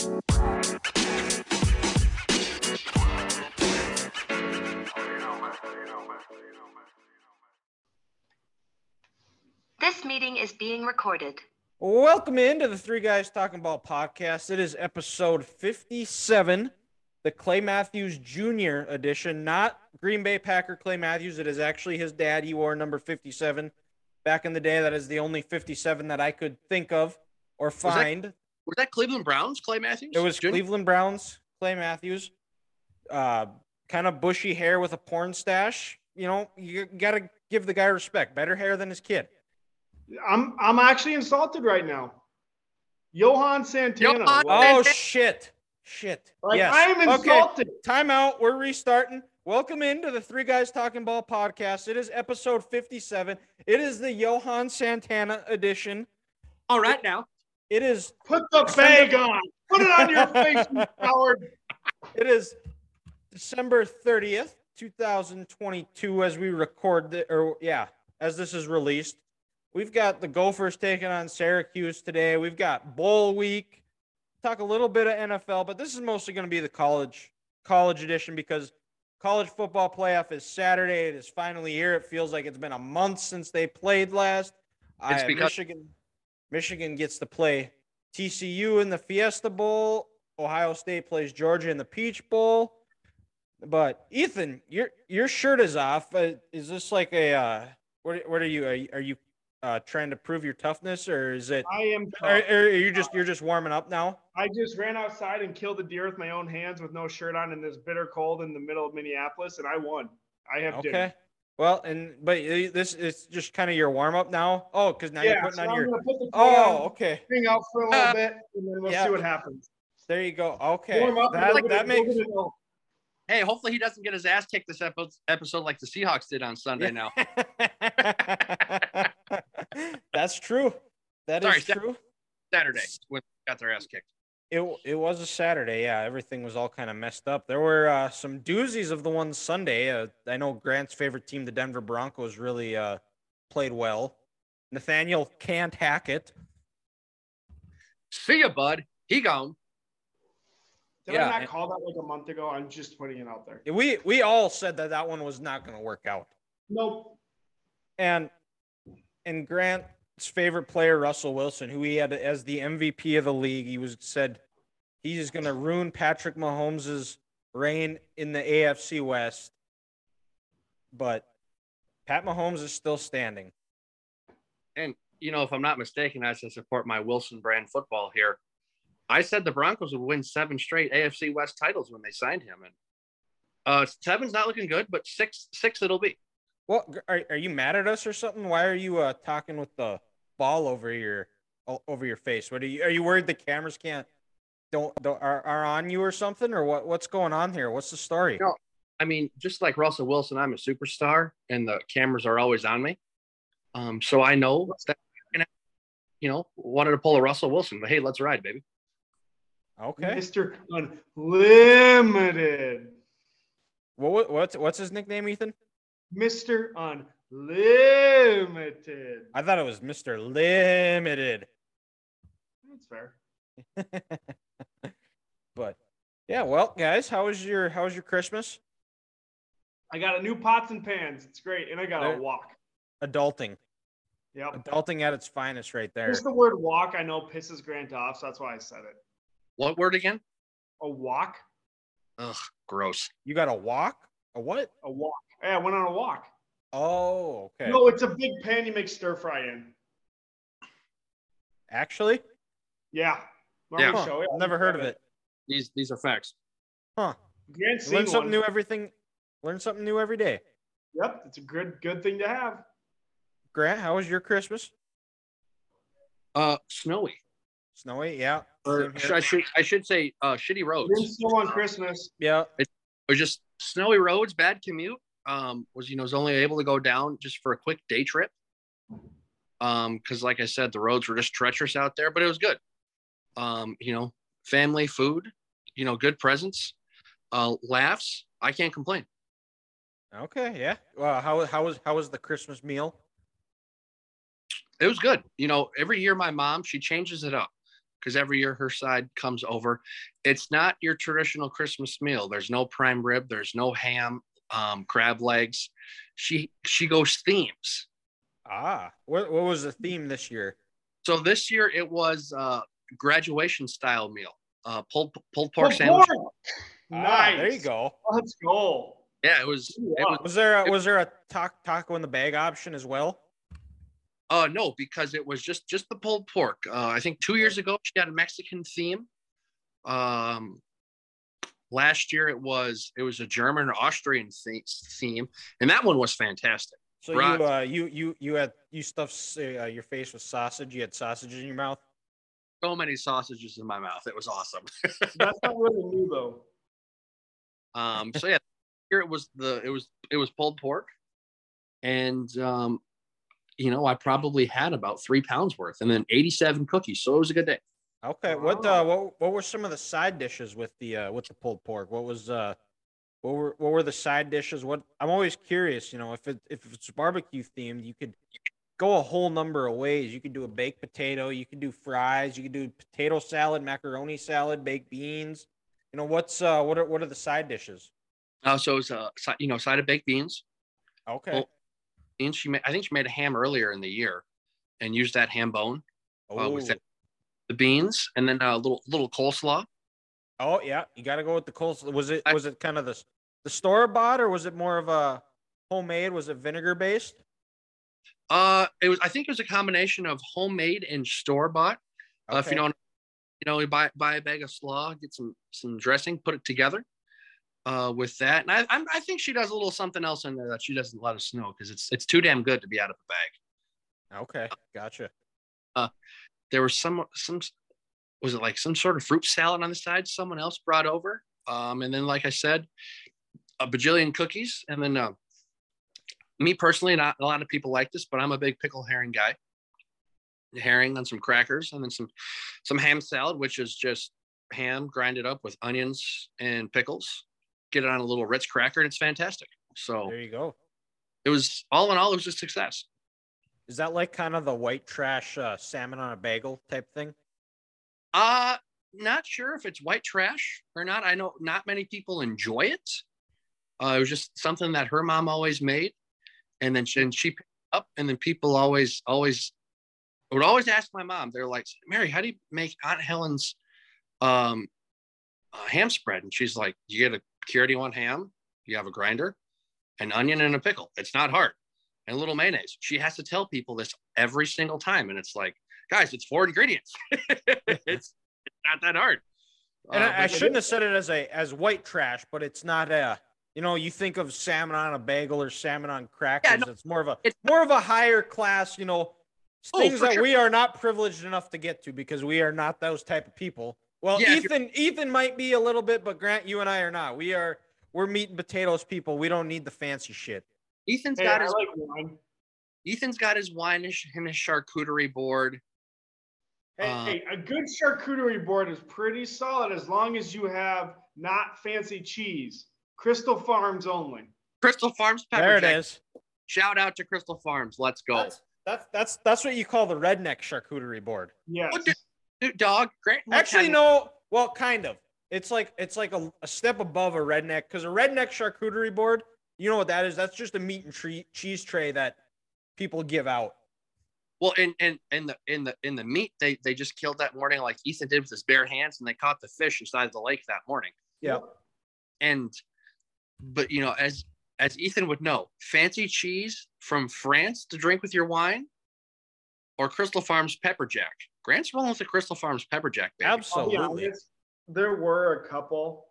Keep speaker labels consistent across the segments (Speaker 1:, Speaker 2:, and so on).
Speaker 1: This meeting is being recorded.
Speaker 2: Welcome into the Three Guys Talking Ball podcast. It is episode 57, the Clay Matthews Jr. edition, not Green Bay Packer Clay Matthews. It is actually his dad. He wore number 57 back in the day. That is the only 57 that I could think of or
Speaker 3: that-
Speaker 2: find.
Speaker 3: Was that Cleveland Browns, Clay Matthews?
Speaker 2: It was
Speaker 3: Jr.?
Speaker 2: Cleveland Browns, Clay Matthews. Uh, kind of bushy hair with a porn stash. You know, you got to give the guy respect. Better hair than his kid.
Speaker 4: I'm I'm actually insulted right now. Johan Santana.
Speaker 3: Johan-
Speaker 2: Oh, shit. Shit.
Speaker 4: like
Speaker 2: yes.
Speaker 4: I'm
Speaker 2: Okay.
Speaker 4: insulted.
Speaker 2: Time out. We're restarting. Welcome into the Three Guys Talking Ball podcast. It is episode 57. It is the Johan Santana edition.
Speaker 3: All right now.
Speaker 2: It is
Speaker 4: Put the bag on. Put it on your face, you coward.
Speaker 2: it is December 30th, 2022 as we record the, or yeah, as this is released. We've got the Gophers taking on Syracuse today. We've got bowl week. Talk a little bit of NFL, but this is mostly going to be the college college edition because college football playoff is Saturday. It is finally here. It feels like it's been a month since they played last.
Speaker 3: It's
Speaker 2: I,
Speaker 3: because-
Speaker 2: Michigan Michigan gets to play TCU in the Fiesta Bowl. Ohio State plays Georgia in the Peach Bowl. But Ethan, your your shirt is off. Uh, is this like a uh, what? What are you? Are you, are you uh, trying to prove your toughness, or is it?
Speaker 4: I am.
Speaker 2: Or are you just you're just warming up now?
Speaker 4: I just ran outside and killed a deer with my own hands with no shirt on in this bitter cold in the middle of Minneapolis, and I won. I have dinner.
Speaker 2: Okay. Well, and but this is just kind of your warm up now. Oh, because now you're
Speaker 4: Yeah,
Speaker 2: putting
Speaker 4: so
Speaker 2: on
Speaker 4: I'm
Speaker 2: your.
Speaker 4: gonna put the
Speaker 2: Oh,
Speaker 4: oh.
Speaker 2: okay.
Speaker 4: thing out for a little
Speaker 3: Uh,
Speaker 4: bit, and then we'll
Speaker 2: yeah.
Speaker 4: see what happens.
Speaker 2: There you go. Okay.
Speaker 4: Warm up,
Speaker 2: That, that makes
Speaker 4: we're gonna go.
Speaker 3: Hey, hopefully he doesn't get his ass kicked this episode like the Seahawks did on Sunday now.
Speaker 2: That's true. That is
Speaker 3: Sorry, Sa-
Speaker 2: true.
Speaker 3: Saturday when they got their ass kicked.
Speaker 2: It it was a Saturday. Yeah, everything was all kind of messed up. There were uh, some doozies of the one Sunday. Uh, I know Grant's favorite team, the Denver Broncos, really uh, played well. Nathaniel can't hack it.
Speaker 3: See ya, bud. He gone.
Speaker 4: Did
Speaker 2: Yeah,
Speaker 4: I not call that like a month ago? I'm just putting it out there.
Speaker 2: We we all said that that one was not going to work out.
Speaker 4: Nope.
Speaker 2: And and Grant's favorite player, Russell Wilson, who he had as the MVP of the league, he was said he's going to ruin Patrick Mahomes' reign in the AFC West. But Pat Mahomes is still standing.
Speaker 3: And you know, if I'm not mistaken, as I support my Wilson brand football here, I said the Broncos would win seven straight AFC West titles when they signed him, and uh, seven's not looking good, but six six it'll be.
Speaker 2: Well, are, are you mad at us or something? Why are you uh, talking with the ball over your over your face? What are you? Are you worried the cameras can't don't, don't are, are on you or something or what? What's going on here? What's the story?
Speaker 3: No. I mean, just like Russell Wilson, I'm a superstar, and the cameras are always on me. Um, so I know that you know wanted to pull a Russell Wilson, but hey, let's ride, baby.
Speaker 2: Okay.
Speaker 4: Mr. Unlimited.
Speaker 2: What, what what's what's his nickname, Ethan?
Speaker 4: Mr. Unlimited.
Speaker 2: I thought it was Mr. Limited.
Speaker 4: That's fair.
Speaker 2: but yeah, well, guys, how was your how was your Christmas?
Speaker 4: I got a new pots and pans. It's great. And I got
Speaker 2: There-
Speaker 4: a wok.
Speaker 2: Adulting.
Speaker 4: Yep.
Speaker 2: Adulting at its finest right there.
Speaker 4: Just the word walk, I know pisses Grant off, so that's why I said it.
Speaker 3: What word again?
Speaker 4: A walk?
Speaker 3: Ugh, gross.
Speaker 2: You got a walk? A what?
Speaker 4: A walk. Yeah, I went on a walk.
Speaker 2: Oh, okay.
Speaker 4: No, it's a big pan you make stir fry in.
Speaker 2: Actually?
Speaker 4: Yeah.
Speaker 3: Yeah.
Speaker 2: Huh,
Speaker 4: show you?
Speaker 2: I've never heard of it.
Speaker 3: These these are facts.
Speaker 2: Huh.
Speaker 4: Grant
Speaker 2: learn something
Speaker 4: one.
Speaker 2: new everything learn something new every day.
Speaker 4: Yep, it's a good good thing to have.
Speaker 2: Grant, how was your Christmas?
Speaker 3: Uh, snowy.
Speaker 2: Snowy? Yeah.
Speaker 3: Or
Speaker 2: Same.
Speaker 3: I should I should say uh, shitty roads.
Speaker 4: Didn't snow on Christmas.
Speaker 2: Yeah.
Speaker 3: Or just snowy roads, bad commute. Um, was you know was only able to go down just for a quick day trip. Um, because like I said, the roads were just treacherous out there, but it was good. Um, you know, family, food, you know, good presents, uh, laughs. I can't complain.
Speaker 2: Okay, yeah. Well, how how was how was the Christmas meal?
Speaker 3: It was good. You know, every year my mom she changes it up. because every year her side comes over. It's not your traditional Christmas meal. There's no prime rib. There's no ham, um, crab legs. She she goes themes.
Speaker 2: Ah, what what was the theme this year?
Speaker 3: So this year it was uh, graduation style meal. Uh, pulled pulled pork
Speaker 4: Pulled
Speaker 3: sandwich.
Speaker 4: pork.
Speaker 2: Ah,
Speaker 4: Nice.
Speaker 2: there you go.
Speaker 4: Let's go.
Speaker 3: Yeah, it was. It was
Speaker 2: Was there a, was there a taco taco in the bag option as well?
Speaker 3: Uh no, because it was just just the pulled pork. Uh, I think two years ago she had a Mexican theme. Um, last year it was it was a German or Austrian theme, and that one was fantastic.
Speaker 2: So
Speaker 3: Right.
Speaker 2: you uh you you you had you stuffed uh, your face with sausage. You had sausage in your mouth.
Speaker 3: So many sausages in my mouth. It was awesome.
Speaker 4: That's not really new though.
Speaker 3: Um, so yeah, here it was the it was it was pulled pork, and um, you know I probably had about three pounds worth, and then eighty seven cookies. So it was a good day.
Speaker 2: Okay. What uh what what were some of the side dishes with the uh with the pulled pork? What was uh what were what were the side dishes? What I'm always curious, you know, if it if it's barbecue themed, you could go a whole number of ways. You could do a baked potato, you could do fries, you could do potato salad, macaroni salad, baked beans. You know, what's uh what are what are the side dishes?
Speaker 3: Uh, so it was a you know side of baked beans.
Speaker 2: Okay.
Speaker 3: Well, And she made I think she made a ham earlier in the year, and used that ham bone uh, with
Speaker 2: Oh.
Speaker 3: that, the beans, and then a little little coleslaw.
Speaker 2: Oh yeah, you got to go with the coleslaw. Was it
Speaker 3: I-
Speaker 2: was it kind of the the store bought or was it more of a homemade? Was it vinegar based?
Speaker 3: Uh, it was I think it was a combination of homemade and store bought. Uh, if you
Speaker 2: Okay.
Speaker 3: don't, you know, you buy buy a bag of slaw, get some some dressing, put it together. Uh, with that, and I I'm, I think she does a little something else in there that she doesn't let us know because it's it's too damn good to be out of the bag.
Speaker 2: Okay, gotcha.
Speaker 3: There was some some was it like some sort of fruit salad on the side someone else brought over. Um, and then like I said, a bajillion cookies, and then uh, me personally, not a lot of people like this, but I'm a big pickle herring guy. Herring on some crackers, and then some some ham salad, which is just ham grinded up with onions and pickles. Get it on a little Ritz cracker, and it's fantastic. So
Speaker 2: There you go.
Speaker 3: it was all in all, it was a success.
Speaker 2: Is that like kind of the white trash uh, salmon on a bagel type thing?
Speaker 3: Uh not sure if it's white trash or not. I know not many people enjoy it. Uh, it was just something that her mom always made, and then she, and she picked up, and then people always always would always ask my mom. They're like, "Mary, how do you make Aunt Helen's um, uh, ham spread?" And she's like, "You get a Cure 81 ham, you have a grinder, an onion, and a pickle. It's not hard, and a little mayonnaise." She has to tell people this every single time, and it's like, guys, it's four ingredients. it's, it's not that hard.
Speaker 2: And
Speaker 3: Uh,
Speaker 2: I, I shouldn't have said it as a as white trash, but it's not a. You know, you think of salmon on a bagel or salmon on crackers.
Speaker 3: no,
Speaker 2: it's more of a
Speaker 3: it's-
Speaker 2: more of a higher class. You know,
Speaker 3: Oh,
Speaker 2: things
Speaker 3: for
Speaker 2: that
Speaker 3: sure.
Speaker 2: we are not privileged enough to get to because we are not those type of people. Well,
Speaker 3: Yeah,
Speaker 2: Ethan Ethan might be a little bit, but Grant, you and I are not. We are we're meat and potatoes people. We don't need the fancy shit.
Speaker 3: Ethan's
Speaker 4: Hey,
Speaker 3: got
Speaker 4: I
Speaker 3: his
Speaker 4: like wine.
Speaker 3: Ethan's got his wine and his- charcuterie board.
Speaker 4: Hey,
Speaker 3: Uh,
Speaker 4: hey, a good charcuterie board is pretty solid as long as you have not fancy cheese. Crystal Farms only.
Speaker 3: Crystal Farms pepper
Speaker 2: there it
Speaker 3: jack.
Speaker 2: is.
Speaker 3: Shout out to Crystal Farms. Let's go.
Speaker 2: That's, that's that's that's what you call the redneck charcuterie board.
Speaker 4: Yes.
Speaker 3: What the- Dude, dog, Grant. and Rick
Speaker 2: Actually, no. Well, kind of. It's like it's like a, a step above a redneck because a redneck charcuterie board. You know what that is? That's just a meat and tre- cheese tray that people give out.
Speaker 3: Well, in in in the in the in the meat, they they just killed that morning, like Ethan did with his bare hands, and they caught the fish inside of the lake that morning.
Speaker 2: Yeah.
Speaker 3: And, but you know, as as Ethan would know, fancy cheese from France to drink with your wine, or Crystal Farms pepper jack. Grant's rolling with the Crystal Farms pepper jack, baby.
Speaker 4: I'll be
Speaker 2: Absolutely.
Speaker 4: honest, there were a couple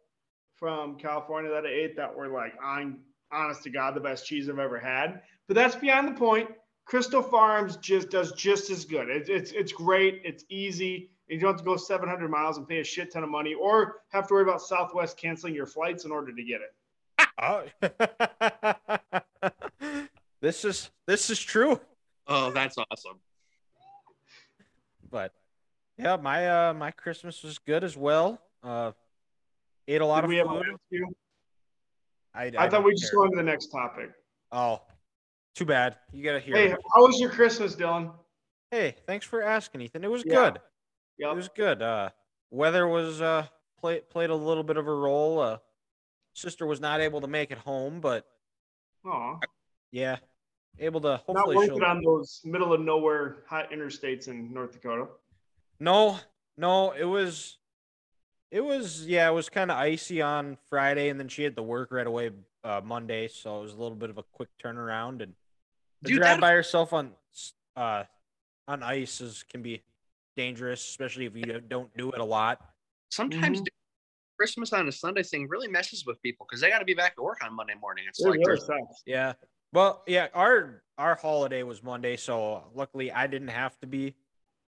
Speaker 4: from California that I ate that were like, on honest to God, the best cheese I've ever had. But that's beyond the point. Crystal Farms just does just as good. It's it's it's great. It's easy. You don't have to go 700 miles and pay a shit ton of money, or have to worry about Southwest canceling your flights in order to get it.
Speaker 2: Oh. this is this is true.
Speaker 3: Oh, that's awesome.
Speaker 2: But yeah, my uh my Christmas was good as well. Uh ate a lot
Speaker 4: Did
Speaker 2: of
Speaker 4: we
Speaker 2: food.
Speaker 4: last few?
Speaker 2: I,
Speaker 4: I thought
Speaker 2: don't
Speaker 4: we just go on to the next topic.
Speaker 2: Oh, too bad. You gotta hear.
Speaker 4: Hey,
Speaker 2: it.
Speaker 4: how was your Christmas, Dylan?
Speaker 2: Hey, thanks for asking, Ethan. It was good.
Speaker 4: Yeah.
Speaker 2: good. It was good. Uh, weather was uh play, played a little bit of a role. Uh, sister was not able to make it home, but
Speaker 4: Aw.
Speaker 2: yeah, able to
Speaker 4: Not
Speaker 2: hopefully
Speaker 4: working on those middle of nowhere hot interstates in North Dakota.
Speaker 2: No, no, it was, it was yeah, it was kind of icy on Friday, and then she had to work right away uh, Monday, so it was a little bit of a quick turnaround. And to
Speaker 3: Dude,
Speaker 2: drive
Speaker 3: that-
Speaker 2: by yourself on uh on ice is can be dangerous, especially if you don't do it a lot.
Speaker 3: Sometimes
Speaker 4: Mhm.
Speaker 3: Christmas on a Sunday thing really messes with people because they got to be back to work on Monday morning. It's
Speaker 4: It
Speaker 3: like
Speaker 4: really.
Speaker 2: Yeah. Well, yeah, our our holiday was Monday, so luckily I didn't have to be.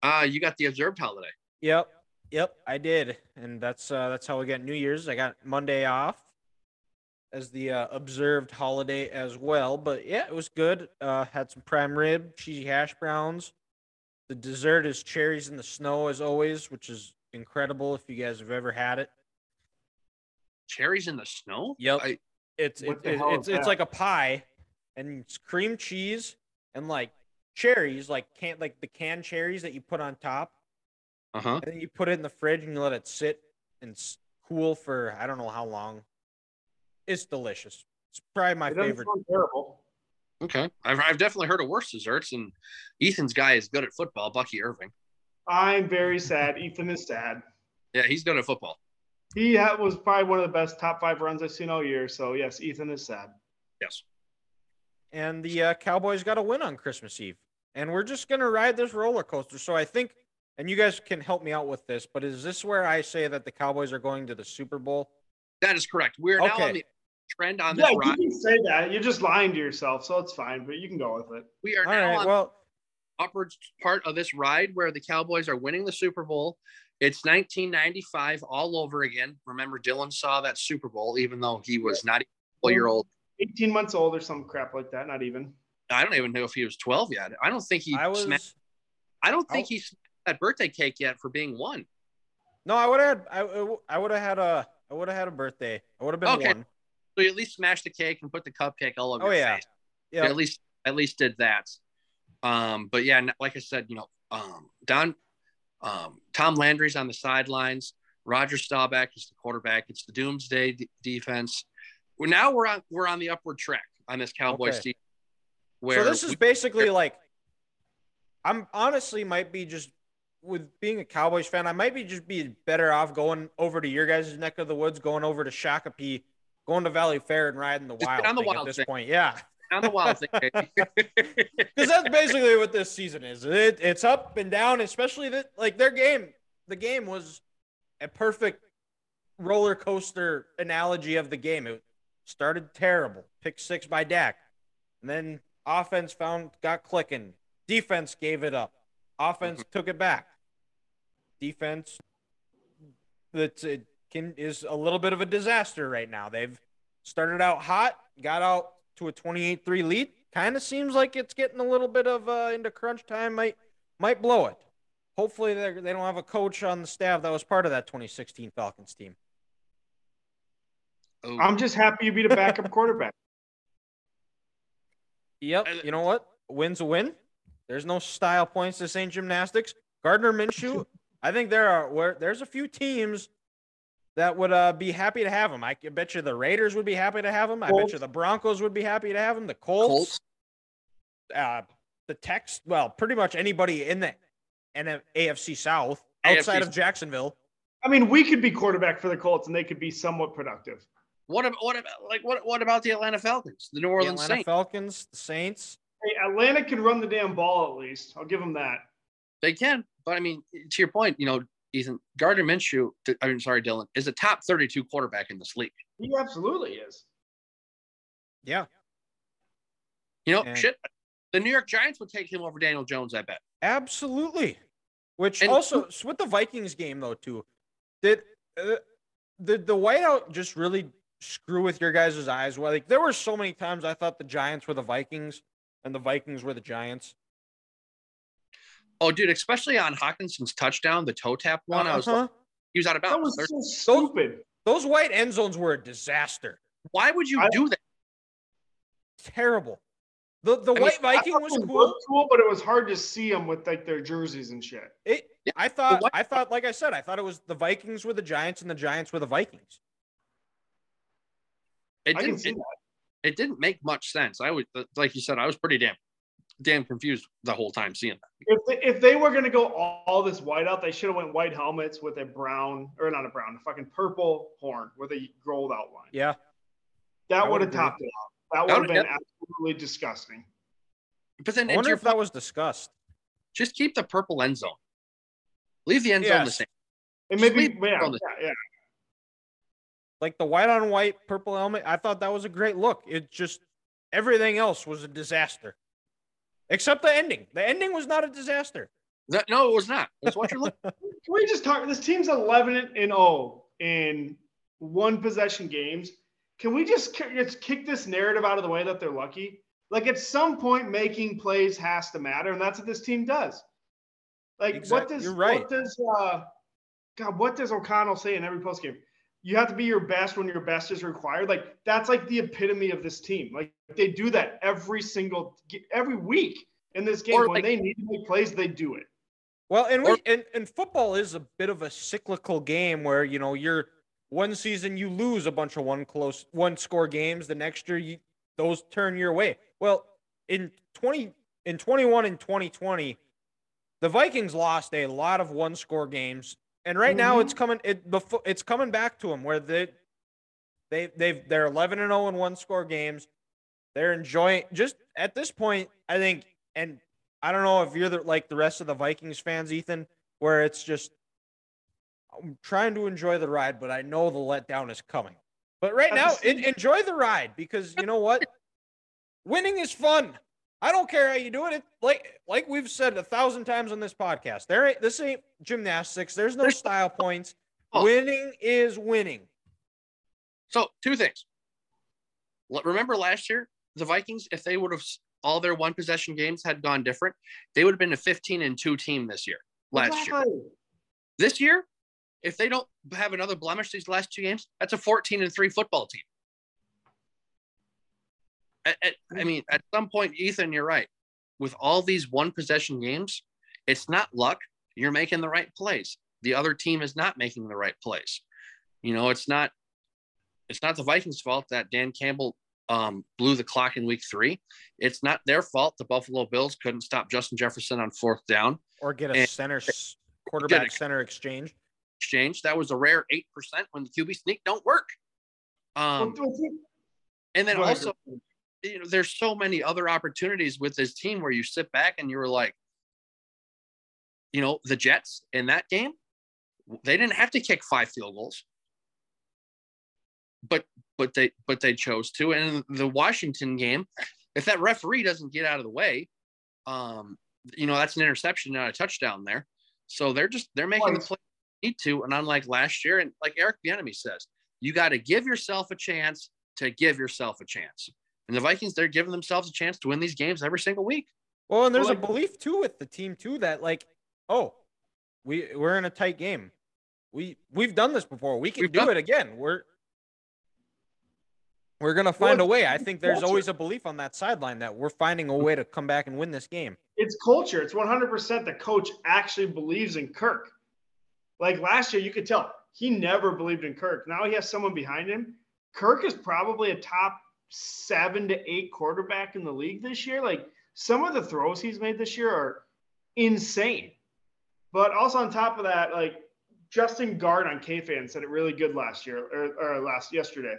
Speaker 3: ah, you got the observed holiday.
Speaker 2: Yep. Yep, I did. And that's uh that's how we got New Year's. I got Monday off as the uh, observed holiday as well, but yeah, it was good. Uh had some prime rib, cheesy hash browns. The dessert is cherries in the snow as always, which is incredible if you guys have ever had it.
Speaker 3: Cherries in the snow.
Speaker 2: Yep.
Speaker 3: I,
Speaker 2: It's it, it- it's it's like a pie, and it's cream cheese and like cherries, like can't like the canned cherries that you put on top,
Speaker 3: uh huh.
Speaker 2: and then you put it in the fridge and you let it sit and cool for I don't know how long. It's delicious. It's probably my
Speaker 4: It
Speaker 2: favorite.
Speaker 4: sound terrible.
Speaker 3: Okay. I've, I've definitely heard of worse desserts, and Ethan's guy is good at football. Bucky Irving.
Speaker 4: I'm very sad. Ethan is sad.
Speaker 3: Yeah, he's good at football.
Speaker 4: He ha- was probably one of the best top five runs I've seen all year. So yes, Ethan is sad.
Speaker 3: Yes.
Speaker 2: And the uh, Cowboys got a win on Christmas Eve, and we're just gonna ride this roller coaster. So I think, and you guys can help me out with this, but is this where I say that the Cowboys are going to the Super Bowl?
Speaker 3: That is correct. We're now on the trend on this
Speaker 4: Yeah, you can say that. You're just lying to yourself, so it's fine. But you can go with it.
Speaker 3: We are
Speaker 2: All
Speaker 3: now
Speaker 2: right.
Speaker 3: on
Speaker 2: Well,
Speaker 3: the upward part of this ride where the Cowboys are winning the Super Bowl. It's 1995 all over again. Remember, Dylan saw that Super Bowl, even though he was not even a full year old.
Speaker 4: 18 months old or some crap like that. Not even.
Speaker 3: I don't even know if he was 12 yet. I don't think he.
Speaker 2: I was.
Speaker 3: smashed, I don't think
Speaker 2: I-
Speaker 3: he smashed that birthday cake yet for being one.
Speaker 2: No, I would have. I I would have had a. I would have had a birthday. I would have been
Speaker 3: Okay.
Speaker 2: one.
Speaker 3: So you at least smashed the cake and put the cupcake all over
Speaker 2: Oh
Speaker 3: your
Speaker 2: yeah.
Speaker 3: face.
Speaker 2: Yeah.
Speaker 3: At least at least did that. Um, but yeah, like I said, you know, um, Don, um, Tom Landry's on the sidelines. Roger Staubach is the quarterback. It's the doomsday d- defense. Well, now we're on we're on the upward track on this Cowboys
Speaker 2: Okay.
Speaker 3: team. Where
Speaker 2: so this is
Speaker 3: we-
Speaker 2: basically like. I'm honestly might be just with being a Cowboys fan. I might be just be better off going over to your guys' neck of the woods, going over to Shakopee, going to Valleyfair and riding the
Speaker 3: Just
Speaker 2: wild
Speaker 3: on the wild
Speaker 2: at this
Speaker 3: thing.
Speaker 2: point. Yeah.
Speaker 3: on the wild thing.
Speaker 2: Because that's basically what this season is. It, it's up and down, especially that like their game. The game was a perfect roller coaster analogy of the game. It started terrible, pick six by Dak, and then offense found got clicking. Defense gave it up. Offense took it back. Defense that it can is a little bit of a disaster right now. They've started out hot, got out to a 28-3 lead. Kind of seems like it's getting a little bit of uh, into crunch time. Might might blow it. Hopefully they they don't have a coach on the staff that was part of that 2016 Falcons team.
Speaker 3: Oh,
Speaker 4: I'm just happy you beat a backup quarterback.
Speaker 2: Yep. You know what? Win's a win. There's no style points. This ain't gymnastics. Gardner Minshew. I think there are where there's a few teams that would uh, be happy to have him. I can bet you the Raiders would be happy to have him. I bet you the Broncos would be happy to have him. The Colts,
Speaker 3: Colts.
Speaker 2: uh, the Tex. Well, pretty much anybody in the and AFC South outside
Speaker 3: AFC
Speaker 2: of Jacksonville.
Speaker 4: I mean, we could be quarterback for the Colts and they could be somewhat productive.
Speaker 3: What about what about like what what about the Atlanta Falcons, the New
Speaker 2: The
Speaker 3: Orleans
Speaker 2: Atlanta
Speaker 3: Saints?
Speaker 2: Falcons, the Saints.
Speaker 4: Hey, Atlanta can run the damn ball at least. I'll give them that.
Speaker 3: They can, but I mean, to your point, you know, Ethan Gardner Minshew. I'm sorry, Dylan, is a top 32 quarterback in this league.
Speaker 4: He absolutely is.
Speaker 2: Yeah,
Speaker 3: You know,
Speaker 2: And-
Speaker 3: shit. The New York Giants would take him over Daniel Jones. I bet.
Speaker 2: Absolutely. Which
Speaker 3: And-
Speaker 2: also s- with the Vikings game though too, did uh, did the whiteout just really screw with your guys' eyes? Well, like there were so many times I thought the Giants were the Vikings and the Vikings were the Giants.
Speaker 3: Oh, dude, especially on Hockenson's touchdown, the toe tap one. I was
Speaker 2: Uh-huh.
Speaker 3: like, he was out of bounds.
Speaker 4: That
Speaker 3: bounds.
Speaker 4: was
Speaker 3: There's-
Speaker 4: so stupid.
Speaker 2: Those white end zones were a disaster.
Speaker 3: Why would you
Speaker 4: I-
Speaker 3: do that?
Speaker 2: Terrible. The the
Speaker 3: mean,
Speaker 2: white
Speaker 4: I
Speaker 2: Viking was cool.
Speaker 4: looked cool, but it was hard to see them with like their jerseys and shit.
Speaker 2: It
Speaker 3: Yeah,
Speaker 2: I thought I thought like I said, I thought it was the Vikings were the Giants and the Giants were the Vikings.
Speaker 3: It
Speaker 4: I can
Speaker 3: didn't.
Speaker 4: see
Speaker 3: It,
Speaker 4: that.
Speaker 3: It didn't make much sense. I was uh, like you said, I was pretty damn, damn confused the whole time seeing that.
Speaker 4: If they, if they were gonna go all, all this white out, they should have went white helmets with a brown or not a brown, a fucking purple horn with a gold outline.
Speaker 2: Yeah.
Speaker 4: That would
Speaker 2: would
Speaker 4: have topped it off. That
Speaker 3: That
Speaker 4: would have
Speaker 3: would-
Speaker 4: been absolutely disgusting.
Speaker 3: But then
Speaker 2: I wonder if that was discussed.
Speaker 3: just keep the purple end zone. Leave the end zone the same.
Speaker 4: And maybe yeah,
Speaker 3: it on the-
Speaker 4: yeah, yeah.
Speaker 2: Like the white on white purple helmet, I thought that was a great look. It just everything else was a disaster. Except the ending. The ending was not a disaster.
Speaker 3: That, no, it was not. That's what you're looking.
Speaker 4: Can we just talk? This team's 11 and 0 in one possession games. Can we just, ki- just kick this narrative out of the way that they're lucky? Like at some point, making plays has to matter, and that's what this team does. Like what does
Speaker 2: you're right.
Speaker 4: what does uh, God? What does O'Connell say in every post game? You have to be your best when your best is required. Like that's like the epitome of this team. Like they do that every single every week in this game.
Speaker 3: Or,
Speaker 4: when
Speaker 3: like-
Speaker 4: they need to make plays, they do it.
Speaker 2: Well, and
Speaker 3: Or-
Speaker 2: and, and football is a bit of a cyclical game where you know you're one season you lose a bunch of one close one score games, the next year you those turn your way. Well, in twenty in twenty one and twenty twenty, the Vikings lost a lot of one score games, and right now it's coming it it's coming back to them where they they they've they're eleven and zero in one score games. They're enjoying just at this point. I think, and I don't know if you're the, like the rest of the Vikings fans, Ethan, where it's just I'm trying to enjoy the ride, but I know the letdown is coming. But right now, enjoy the ride because you know what? Winning is fun. I don't care how you do it. it. Like like we've said a thousand times on this podcast, there ain't this ain't gymnastics. There's no style points.
Speaker 3: Oh.
Speaker 2: Winning is winning.
Speaker 3: So two things. Remember last year, the Vikings, if they would have all their one possession games had gone different, they would have been a 15 and two team this year. Last year. This year, if they don't have another blemish these last two games, that's a 14 and three football team. At- at- I mean, at some point, Ethan, you're right. With all these one possession games, it's not luck. You're making the right plays. The other team is not making the right plays. You know, it's not it's not the Vikings' fault that Dan Campbell um, blew the clock in week three. It's not their fault the Buffalo Bills couldn't stop Justin Jefferson on fourth down
Speaker 2: Or get a
Speaker 3: And-
Speaker 2: center quarterback
Speaker 3: it.
Speaker 2: center exchange.
Speaker 3: exchange. That was a rare 8% when the QB sneak don't work. Um, and then also, you know, there's so many other opportunities with this team where you sit back and you were like, you know, the Jets in that game, they didn't have to kick five field goals. But but they but they chose to. And the Washington game, if that referee doesn't get out of the way, um, you know, that's an interception, not a touchdown there. So they're just they're making the play they need to. And unlike last year, and like Eric Bieniemy says, you got to give yourself a chance to give yourself a chance. And the Vikings, they're giving themselves a chance to win these games every single week.
Speaker 2: Well, and there's
Speaker 4: Well,
Speaker 2: a belief too with the team too that like, oh, we we're in a tight game. We we've done this before. We can do
Speaker 3: done-
Speaker 2: it again. We're we're gonna find a way. I think there's
Speaker 4: culture.
Speaker 2: always a belief on that sideline that we're finding a mm-hmm. way to come back and win this game.
Speaker 4: it's culture. It's 100% the coach actually believes in Kirk. Like last year, you could tell he never believed in Kirk. Now he has someone behind him. Kirk is probably a top seven to eight quarterback in the league this year. Like some of the throws he's made this year are insane. But also on top of that, like Justin Guard on K-Fan said it really good last year or, or last yesterday.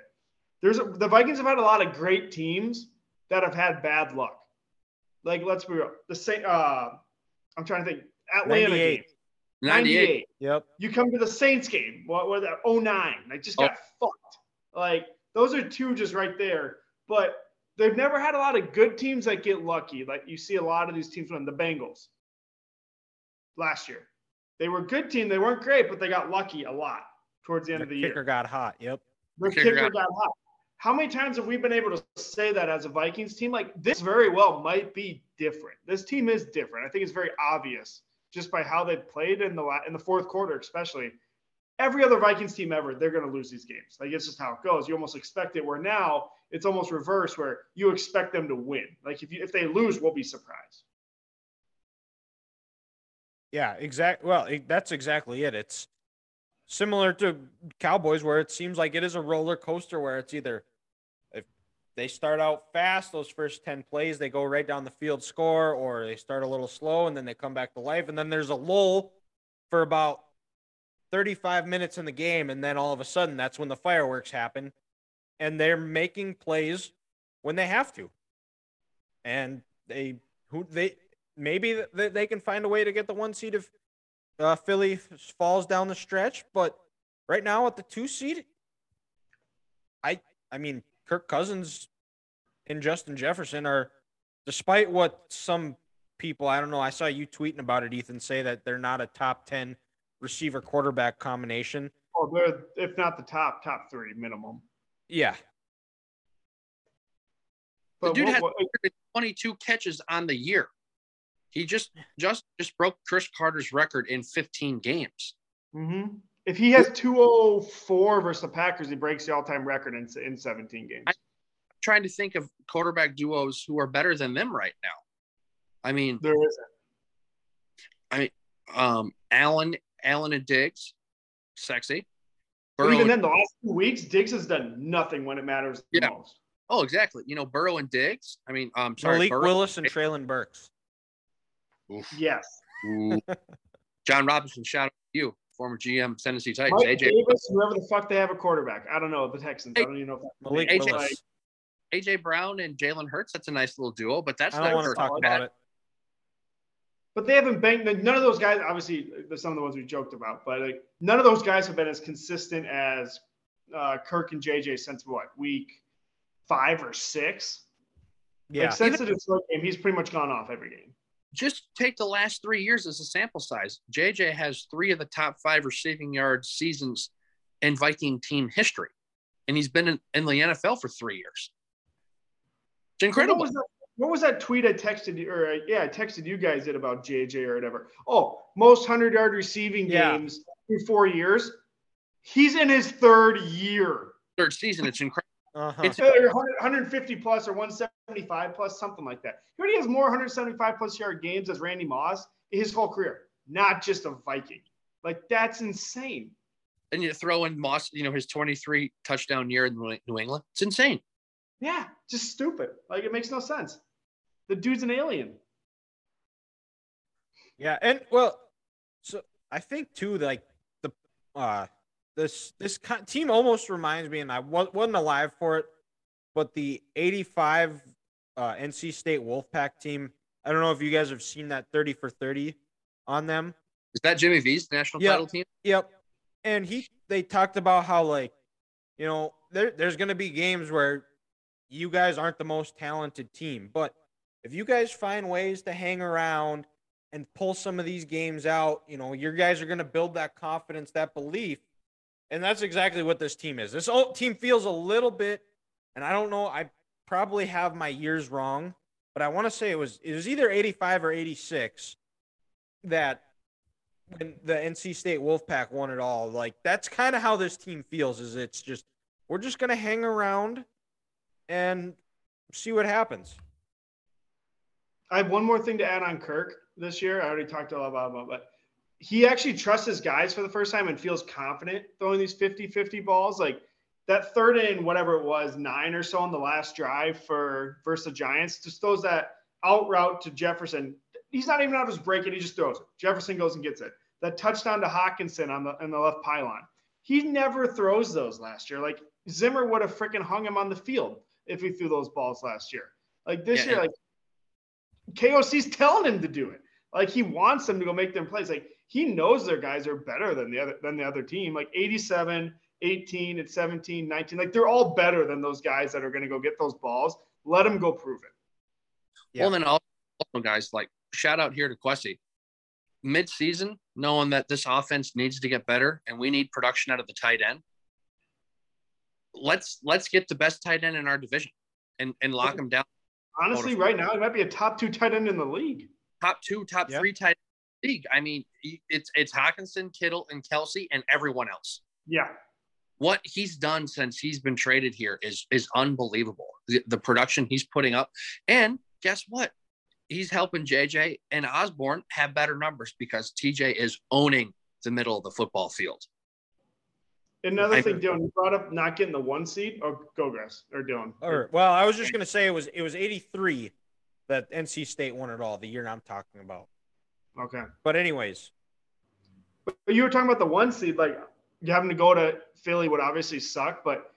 Speaker 4: There's a, the Vikings have had a lot of great teams that have had bad luck. Like let's be real, the same. Uh, I'm trying to think. Atlanta
Speaker 2: 98.
Speaker 4: game,
Speaker 3: 98.
Speaker 2: Yep.
Speaker 4: You come to the Saints game. What was that? 09. Like just got fucked. Like those are two just right there. But they've never had a lot of good teams that get lucky. Like you see a lot of these teams win. The Bengals last year, they were a good team. They weren't great, but they got lucky a lot towards the end
Speaker 2: The
Speaker 4: of the
Speaker 2: kicker
Speaker 4: year.
Speaker 2: got hot. Yep.
Speaker 4: Their
Speaker 3: Kicker
Speaker 4: kicker
Speaker 3: got-
Speaker 4: got hot. How many times have we been able to say that as a Vikings team? Like this very well might be different. This team is different. I think it's very obvious just by how they played in the la- in the fourth quarter, especially. Every other Vikings team ever, they're going to lose these games. Like it's just how it goes. You almost expect it. Where now it's almost reverse, where you expect them to win. Like if you if they lose, we'll be surprised.
Speaker 2: Yeah, exact. Well, it, that's exactly it. It's similar to Cowboys, where it seems like it is a roller coaster, where it's either if they start out fast, those first ten plays, they go right down the field, score, or they start a little slow and then they come back to life, and then there's a lull for about 35 minutes in the game, and then all of a sudden, that's when the fireworks happen, and they're making plays when they have to, and they who they maybe they, can find a way to get the one seed if uh, Philly falls down the stretch. But right now at the two seed, I I mean Kirk Cousins and Justin Jefferson are, despite what some people I don't know. I saw you tweeting about it, Ethan, say that they're not a top ten receiver quarterback combination.
Speaker 4: Oh, they're if not the top, top three minimum.
Speaker 2: Yeah.
Speaker 3: The
Speaker 4: But
Speaker 3: dude
Speaker 4: what-
Speaker 3: had 22 catches on the year. He just just just broke Cris Carter's record in 15 games.
Speaker 4: Mhm. If he has 204 versus the Packers, he breaks the all-time record in, in 17 games.
Speaker 3: I'm trying to think of quarterback duos who are better than them right now. I mean,
Speaker 4: there isn't.
Speaker 3: I mean, um, Allen, Allen and Diggs, sexy.
Speaker 4: But
Speaker 3: Burrow,
Speaker 4: even
Speaker 3: and-
Speaker 4: then, the last two weeks, Diggs has done nothing when it matters the
Speaker 3: Yeah.
Speaker 4: most.
Speaker 3: oh, exactly. You know, Burrow and Diggs. I mean, um, sorry,
Speaker 2: Malik
Speaker 3: Burrow.
Speaker 2: Willis and Treylon Burks.
Speaker 3: Oof.
Speaker 4: Yes.
Speaker 3: Jon Robinson, shout out to you, former GM of Tennessee Titans.
Speaker 4: Mike
Speaker 3: AJ,
Speaker 4: Davis, whoever the fuck they have a quarterback. I don't know. The Texans. I don't even know if that's
Speaker 2: Malik
Speaker 3: AJ
Speaker 2: Willis.
Speaker 3: AJ Brown and Jalen Hurts. That's a nice little duo, but that's
Speaker 2: I don't
Speaker 3: not
Speaker 2: want to
Speaker 3: Kirk
Speaker 2: talk about it.
Speaker 4: But they haven't been. None of those guys. Obviously, there's some of the ones we joked about, but like, none of those guys have been as consistent as uh, Kirk and JJ since what week five or six.
Speaker 2: Yeah.
Speaker 4: Like since the Detroit game, he's pretty much gone off every game.
Speaker 3: Just take the last three years as a sample size. JJ has three of the top five receiving yard seasons in Viking team history, and he's been in, in the NFL for three years. It's incredible.
Speaker 4: What was that, what was that tweet I texted you, or uh, yeah, I texted you guys it about JJ or whatever? Oh, most hundred yard receiving
Speaker 2: Yeah.
Speaker 4: games through four years. He's in his third year.
Speaker 3: Third season, it's incredible.
Speaker 2: Uh-huh.
Speaker 3: It's-
Speaker 4: Uh, 100 150 plus or 175 plus, something like that. He already has more 175 plus yard games as Randy Moss his whole career, not just a Viking. Like that's insane.
Speaker 3: And you throw in Moss, you know, his 23 touchdown year in New England. It's insane.
Speaker 4: Yeah, just stupid. Like it makes no sense. The dude's an alien.
Speaker 2: Yeah, and well, so I think too, like the uh this this team almost reminds me, and I wasn't alive for it, but the '85 uh, NC State Wolfpack team. I don't know if you guys have seen that 30 for 30 on them.
Speaker 3: Is that Jimmy V's national
Speaker 2: Yeah.
Speaker 3: title team?
Speaker 2: Yep. And he they talked about how like, you know, there there's gonna be games where you guys aren't the most talented team, but if you guys find ways to hang around and pull some of these games out, you know, your guys are gonna build that confidence, that belief. And that's exactly what this team is. This whole team feels a little bit, and I don't know, I probably have my years wrong, but I want to say it was it was either 85 or 86 that when the NC State Wolfpack won it all. Like that's kind of how this team feels. Is it's just we're just gonna hang around and see what happens.
Speaker 4: I have one more thing to add on Kirk this year. I already talked a lot about him, but he actually trusts his guys for the first time and feels confident throwing these 50-50 balls. Like that third and whatever it was, nine or so on the last drive for versus the Giants, just throws that out route to Jefferson. He's not even out of his break it, he just throws it. Jefferson goes and gets it. That touchdown to Hockenson on the on the left pylon. He never throws those last year. Like Zimmer would have freaking hung him on the field if he threw those balls last year. Like this
Speaker 3: Yeah,
Speaker 4: year, like KOC's telling him to do it. Like he wants them to go make them plays. Like he knows their guys are better than the other than the other team. Like 87, 18, and 17, 19. Like they're all better than those guys that are going to go get those balls. Let them go prove it.
Speaker 2: Yeah.
Speaker 3: Well, then also, guys, like shout out here to Kwesi. Mid-season, knowing that this offense needs to get better and we need production out of the tight end. Let's let's get the best tight end in our division and and lock him down.
Speaker 4: Honestly, right now he might be a top two tight end in the league.
Speaker 3: Top two, top
Speaker 2: Yeah.
Speaker 3: three tight end in the league. I mean, it's it's Hockenson, Kittle, and Kelce, and everyone else.
Speaker 4: Yeah.
Speaker 3: what he's done since he's been traded here is is unbelievable. The, the production he's putting up, and guess what? he's helping JJ and Osborne have better numbers because TJ is owning the middle of the football field.
Speaker 4: Another
Speaker 3: I-
Speaker 4: thing, Dylan, you brought up not getting the one seed. Or go, Grass or Dylan.
Speaker 2: Or well, I was just gonna say it was it was 83 that NC State won it all the year I'm talking about.
Speaker 4: Okay.
Speaker 2: But anyways,
Speaker 4: But you were talking about the one seed, like you having to go to Philly would obviously suck, but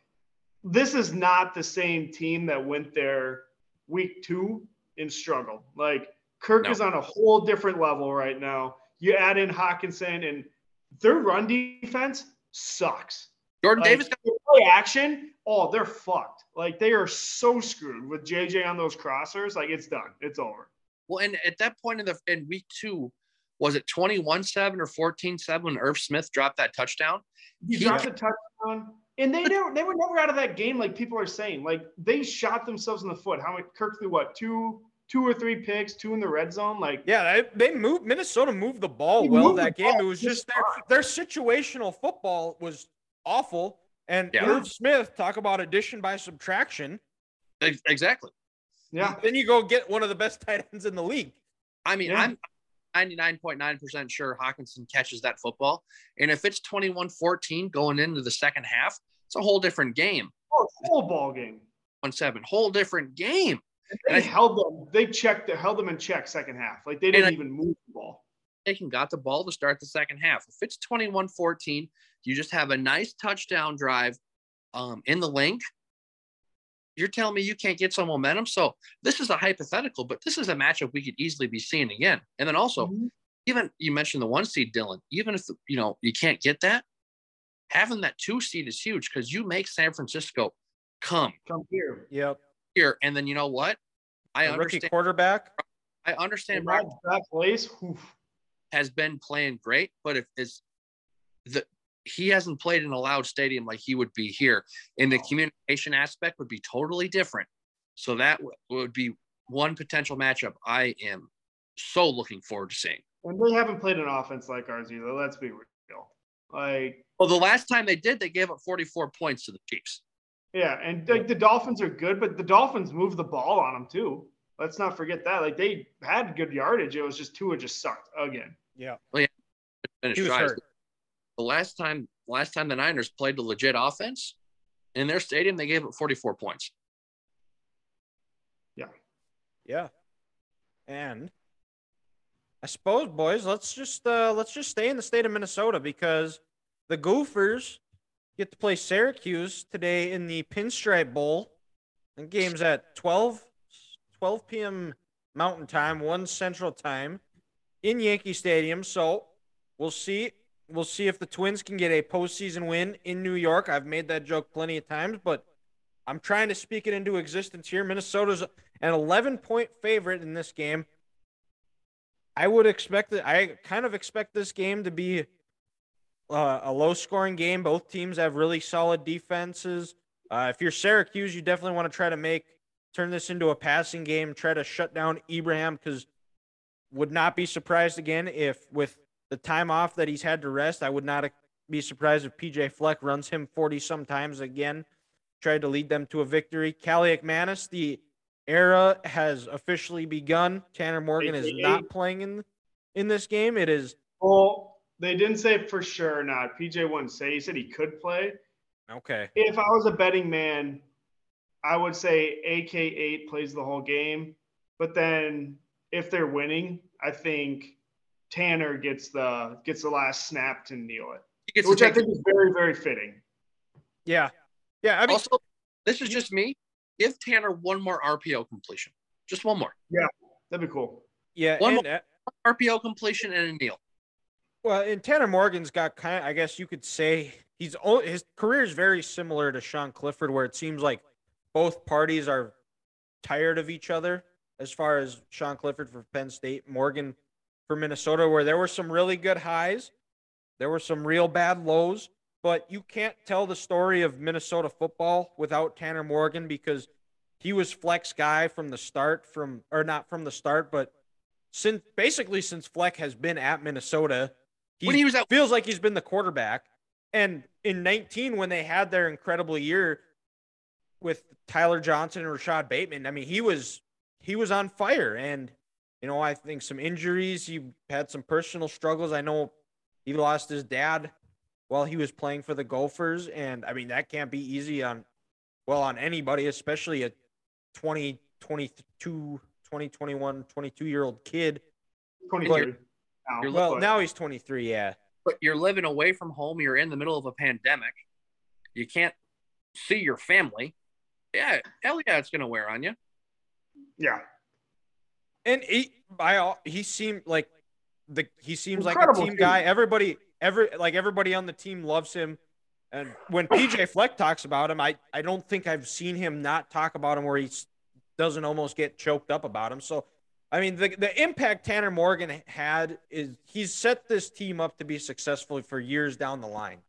Speaker 4: this is not the same team that went there week two and struggled. Like Kirk
Speaker 3: No.
Speaker 4: is on a whole different level right now. You add in Hockenson and their run defense sucks.
Speaker 3: Jordan
Speaker 4: Like,
Speaker 3: Davis got
Speaker 4: play action. Oh, they're fucked. Like they are so screwed with JJ on those crossers. Like it's done. It's over.
Speaker 3: well, and at that point in the in week two, was it 21-7 or 14-7 when Irv Smith dropped that touchdown?
Speaker 4: He
Speaker 3: He-
Speaker 4: dropped a touchdown, and they never they were never out of that game like people are saying. Like they shot themselves in the foot. How many Kirk threw what two two or three picks, two in the red zone. Like
Speaker 2: yeah, they, they moved Minnesota moved the ball well
Speaker 4: moved
Speaker 2: that game.
Speaker 4: ball
Speaker 2: It was
Speaker 4: just
Speaker 2: just their their situational football was awful. And
Speaker 3: Yeah.
Speaker 2: Irv Smith talk about addition by subtraction.
Speaker 3: Exactly.
Speaker 4: yeah,
Speaker 2: Then you go get one of the best tight ends in the league.
Speaker 3: I mean,
Speaker 4: Yeah.
Speaker 3: I'm 99.9% sure Hockenson catches that football. And if it's 21-14 going into the second half, it's a whole different game.
Speaker 4: oh, whole ball game.
Speaker 3: 1-7, whole different game.
Speaker 4: They
Speaker 3: And I-
Speaker 4: held them. They checked. They held them in check second half. Like they didn't
Speaker 3: I-
Speaker 4: even move the ball.
Speaker 3: Aiken got the ball to start the second half. If it's 21-14, you just have a nice touchdown drive um, in the link. You're telling me you can't get some momentum. So this is a hypothetical, but this is a matchup we could easily be seeing again. And then also,
Speaker 4: Mhm.
Speaker 3: even you mentioned the one seed, Dylan. Even if you know you can't get that, having that two seed is huge because you make San Francisco come
Speaker 4: Come here.
Speaker 2: Yep.
Speaker 3: Here, and then you know what? I
Speaker 2: The rookie quarterback.
Speaker 3: I understand.
Speaker 4: And
Speaker 3: Brock
Speaker 4: that, that place. oof.
Speaker 3: has been playing great, but if it's the he hasn't played in a loud stadium like he would be here, and the communication aspect would be totally different. So that w- would be one potential matchup I am so looking forward to seeing.
Speaker 4: And they haven't played an offense like ours either. Let's be real. Like
Speaker 3: Well, the last time they did, they gave up 44 points to the Chiefs.
Speaker 4: Yeah, and like the Dolphins are good, but the Dolphins moved the ball on them too. Let's not forget that. Like they had good yardage. It was just Tua just sucked again.
Speaker 2: Yeah.
Speaker 3: Finished
Speaker 2: He was
Speaker 3: drives.
Speaker 2: hurt.
Speaker 3: The last time, last time the Niners played a legit offense in their stadium, they gave up 44 points.
Speaker 2: Yeah. Yeah. And I suppose, boys, let's just uh let's just stay in the state of Minnesota because the Gophers get to play Syracuse today in the Pinstripe Bowl. And game's at 12 12 p.m. Mountain Time, 1 Central Time in Yankee Stadium. So we'll see. We'll see if the Twins can get a postseason win in New York. I've made that joke plenty of times, but I'm trying to speak it into existence here. Minnesota's an 11 point favorite in this game. I would expect that. I kind of expect this game to be uh, a low scoring game. Both teams have really solid defenses. Uh, if you're Syracuse, you definitely want to try to make turn this into a passing game. Try to shut down Ibrahim because would not be surprised again if with the time off that he's had to rest. I would not be surprised if PJ Fleck runs him 40 sometimes again. Tried to lead them to a victory. Kaliakmanis, the era has officially begun. Tanner Morgan is not playing in in this game. It is
Speaker 4: Well, they didn't say for sure or not. PJ wouldn't say. He said he could play.
Speaker 2: okay.
Speaker 4: If I was a betting man, I would say AK8 plays the whole game. But then if they're winning, I think Tanner gets the gets the last snap to kneel it,
Speaker 3: gets
Speaker 4: which I think is very very fitting.
Speaker 2: Yeah. Yeah. I mean,
Speaker 3: also, this is just me. Give Tanner one more RPO completion. Just one more.
Speaker 4: Yeah, that'd be cool.
Speaker 2: yeah.
Speaker 3: one
Speaker 2: and, uh,
Speaker 3: RPO completion and a kneel.
Speaker 2: Well, and Tanner Morgan's got kind of, I guess you could say he's his career is very similar to Sean Clifford, where it seems like both parties are tired of each other. As far as Sean Clifford for Penn State, Morgan for Minnesota, where there were some really good highs, there were some real bad lows, but you can't tell the story of Minnesota football without Tanner Morgan because he was flex guy from the start, from or not from the start, but since basically since Fleck has been at Minnesota, he,
Speaker 3: When he was out,
Speaker 2: feels like he's been the quarterback. And in 19, when they had their incredible year with Tyler Johnson and Rashod Bateman, I mean, he was he was on fire. And you know, I think some injuries. He had some personal struggles. I know he lost his dad while he was playing for the Gophers, and I mean that can't be easy on, well, on anybody, especially a 20, 22, 20, 21, 22 year old kid.
Speaker 4: 23.
Speaker 3: You're
Speaker 2: Well,
Speaker 4: but-
Speaker 2: now he's 23. Yeah.
Speaker 3: But you're living away from home. You're in the middle of a pandemic. You can't see your family. Yeah, hell yeah, it's gonna wear on you.
Speaker 4: yeah.
Speaker 2: And he, by all, he seemed like the he seems like a team
Speaker 4: team.
Speaker 2: guy. Everybody, every like everybody on the team loves him. And when PJ Fleck talks about him, I I don't think I've seen him not talk about him where he doesn't almost get choked up about him. So, I mean, the the impact Tanner Morgan had is he's set this team up to be successful for years down the line.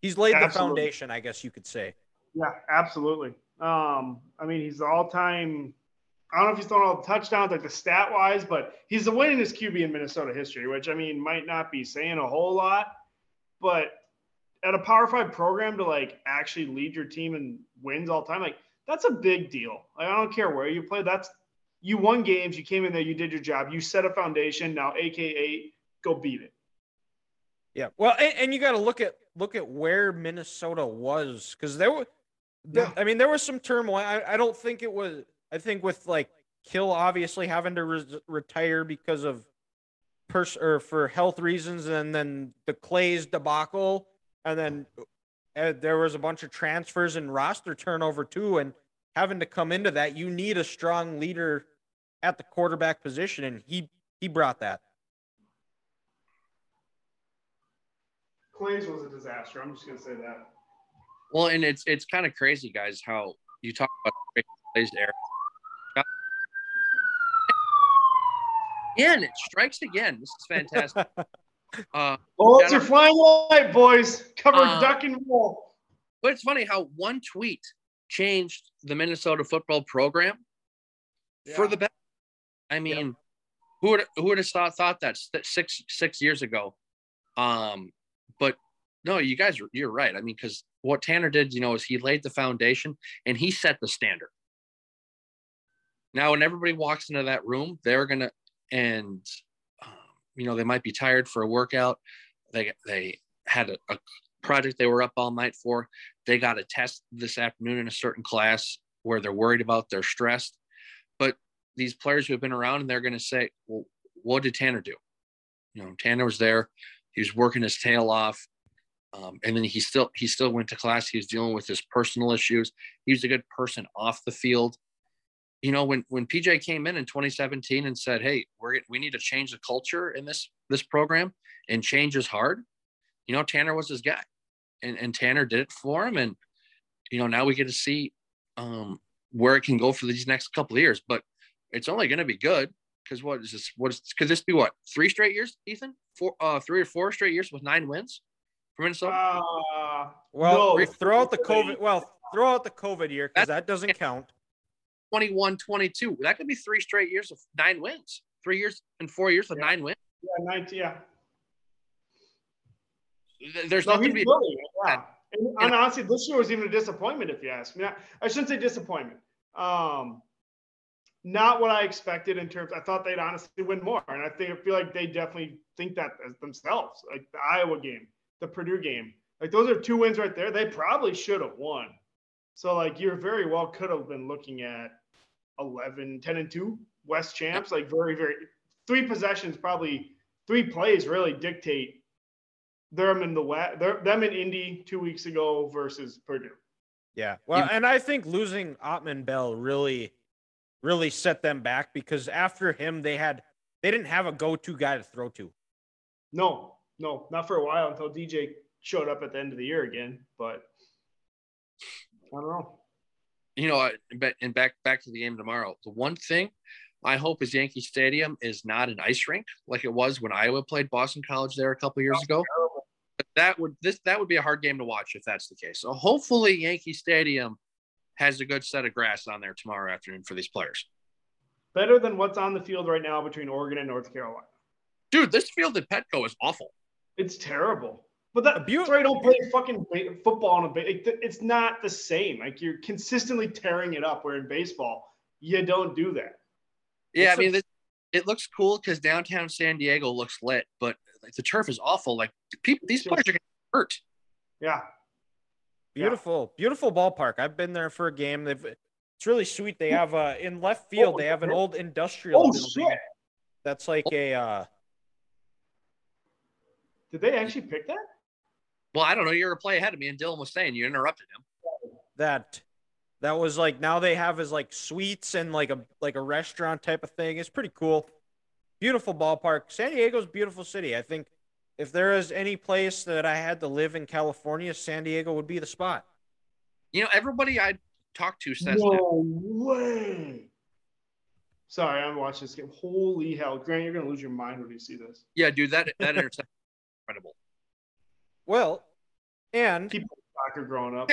Speaker 2: He's laid the foundation, I guess you could say.
Speaker 4: Yeah, absolutely. Um, I mean, he's the all-time. I don't know if he's thrown all the touchdowns, like the stat wise, but he's the winningest QB in Minnesota history, which I mean might not be saying a whole lot, but at a Power Five program to like actually lead your team and wins all time, like that's a big deal. Like, I don't care where you play. That's you won games, you came in there, you did your job, you set a foundation. Now, AKA, go beat it.
Speaker 2: Yeah. Well, and, and you got to look at look at where Minnesota was because there were,
Speaker 4: Yeah.
Speaker 2: I mean, there was some turmoil. I, I don't think it was. I think with like Kill obviously having to res- retire because of pers or for health reasons, and then the Claeys debacle, and then uh, there was a bunch of transfers and roster turnover too, and having to come into that, you need a strong leader at the quarterback position, and he he brought that.
Speaker 4: Claeys was a disaster. I'm just gonna say that.
Speaker 3: Well, and it's it's kind of crazy, guys, how you talk about plays there. Again, it strikes again. This is fantastic. uh,
Speaker 4: Bullets
Speaker 3: Yeah.
Speaker 4: are flying light, boys. Cover
Speaker 3: Uh,
Speaker 4: duck and roll.
Speaker 3: but it's funny how one tweet changed the Minnesota football program for the better. I mean, who would who would have thought thought that six six years ago? Um, but no, you guys, you're right. I mean, because what Tanner did, you know, is he laid the foundation and he set the standard. Now, when everybody walks into that room, they're gonna and um, you know they might be tired for a workout. They they had a, a project they were up all night for. They got a test this afternoon in a certain class where they're worried about, they're stressed. These players who have been around and they're going to say, well, what did Tanner do? You know, Tanner was there. He was working his tail off. Um, and then he still he still went to class. He was dealing with his personal issues. He was a good person off the field. You know, when when PJ came in in 2017 and said, "Hey, we're we need to change the culture in this this program, and change is hard," you know, Tanner was his guy, and and Tanner did it for him. And you know, now we get to see um, where it can go for these next couple of years. But it's only going to be good because what is this? What is could this be? What three straight years, Ethan? Four, uh, three or four straight years with nine wins for Minnesota.
Speaker 4: Uh,
Speaker 2: Well,
Speaker 4: No,
Speaker 2: throw out the
Speaker 4: really.
Speaker 2: COVID. Well, throw out the COVID year because that doesn't count.
Speaker 3: 21 22 that could be three straight years of nine wins three years and four years with
Speaker 4: Yeah.
Speaker 3: nine wins
Speaker 4: yeah, 19, yeah.
Speaker 3: There's
Speaker 4: No,
Speaker 3: nothing to be
Speaker 4: building it, yeah. And, and honestly, this year was even a disappointment, if you ask me. I, I shouldn't say disappointment. Um, not what I expected in terms. I thought they'd honestly win more, and I think I feel like they definitely think that as themselves. Like the Iowa game, the Purdue game, like those are two wins right there. They probably should have won. So like you're very well could have been looking at 11, 10 and two West champs. Like very very three possessions, probably three plays really dictate them in the West, them in Indy two weeks ago versus Purdue.
Speaker 2: Yeah. Well, and I think losing Autman-Bell really, really set them back because after him, they had they didn't have a go-to guy to throw to.
Speaker 4: No, no, not for a while until DJ showed up at the end of the year again. But I don't know.
Speaker 3: you know I- but and back back to the game tomorrow the one thing i hope is yankee stadium is not an ice rink like it was when iowa played boston college there a couple years ago oh, But that would this that would be a hard game to watch if that's the case so hopefully yankee stadium has a good set of grass on there tomorrow afternoon for these players
Speaker 4: Better than what's on the field right now between Oregon and North Carolina.
Speaker 3: dude this field at petco is awful
Speaker 4: It's terrible. But that,
Speaker 2: beau-
Speaker 4: that's why you don't play fucking football on a ba- like, th- It's not the same. Like you're consistently tearing it up. Where in baseball, you don't do that.
Speaker 3: yeah
Speaker 2: It's
Speaker 3: i mean
Speaker 2: a-
Speaker 3: this, it looks cool because downtown San Diego looks lit, but like the turf is awful. Like people, these players are getting hurt.
Speaker 4: Yeah.
Speaker 2: Beautiful, beautiful ballpark. I've been there for a game. They've it's really sweet. They have uh in left field. They have an old industrial
Speaker 4: Oh
Speaker 2: building
Speaker 4: shit!
Speaker 2: that's like a uh
Speaker 4: Did they actually pick that?
Speaker 3: Well, I don't know. You're a play ahead of me, and Dylan was saying you interrupted him.
Speaker 2: that that was like now they have as like suites and like a like a restaurant type of thing. It's pretty cool. Beautiful ballpark. San Diego's a beautiful city. I think if there is any place that I had to live in California, San Diego would be the spot.
Speaker 3: You know, everybody I talked to says that.
Speaker 4: Way. Sorry, I'm watching this game. Holy hell, Grant, you're gonna lose your mind when you see this.
Speaker 3: Yeah, dude, that that interception incredible.
Speaker 2: Well, and
Speaker 4: People soccer growing up.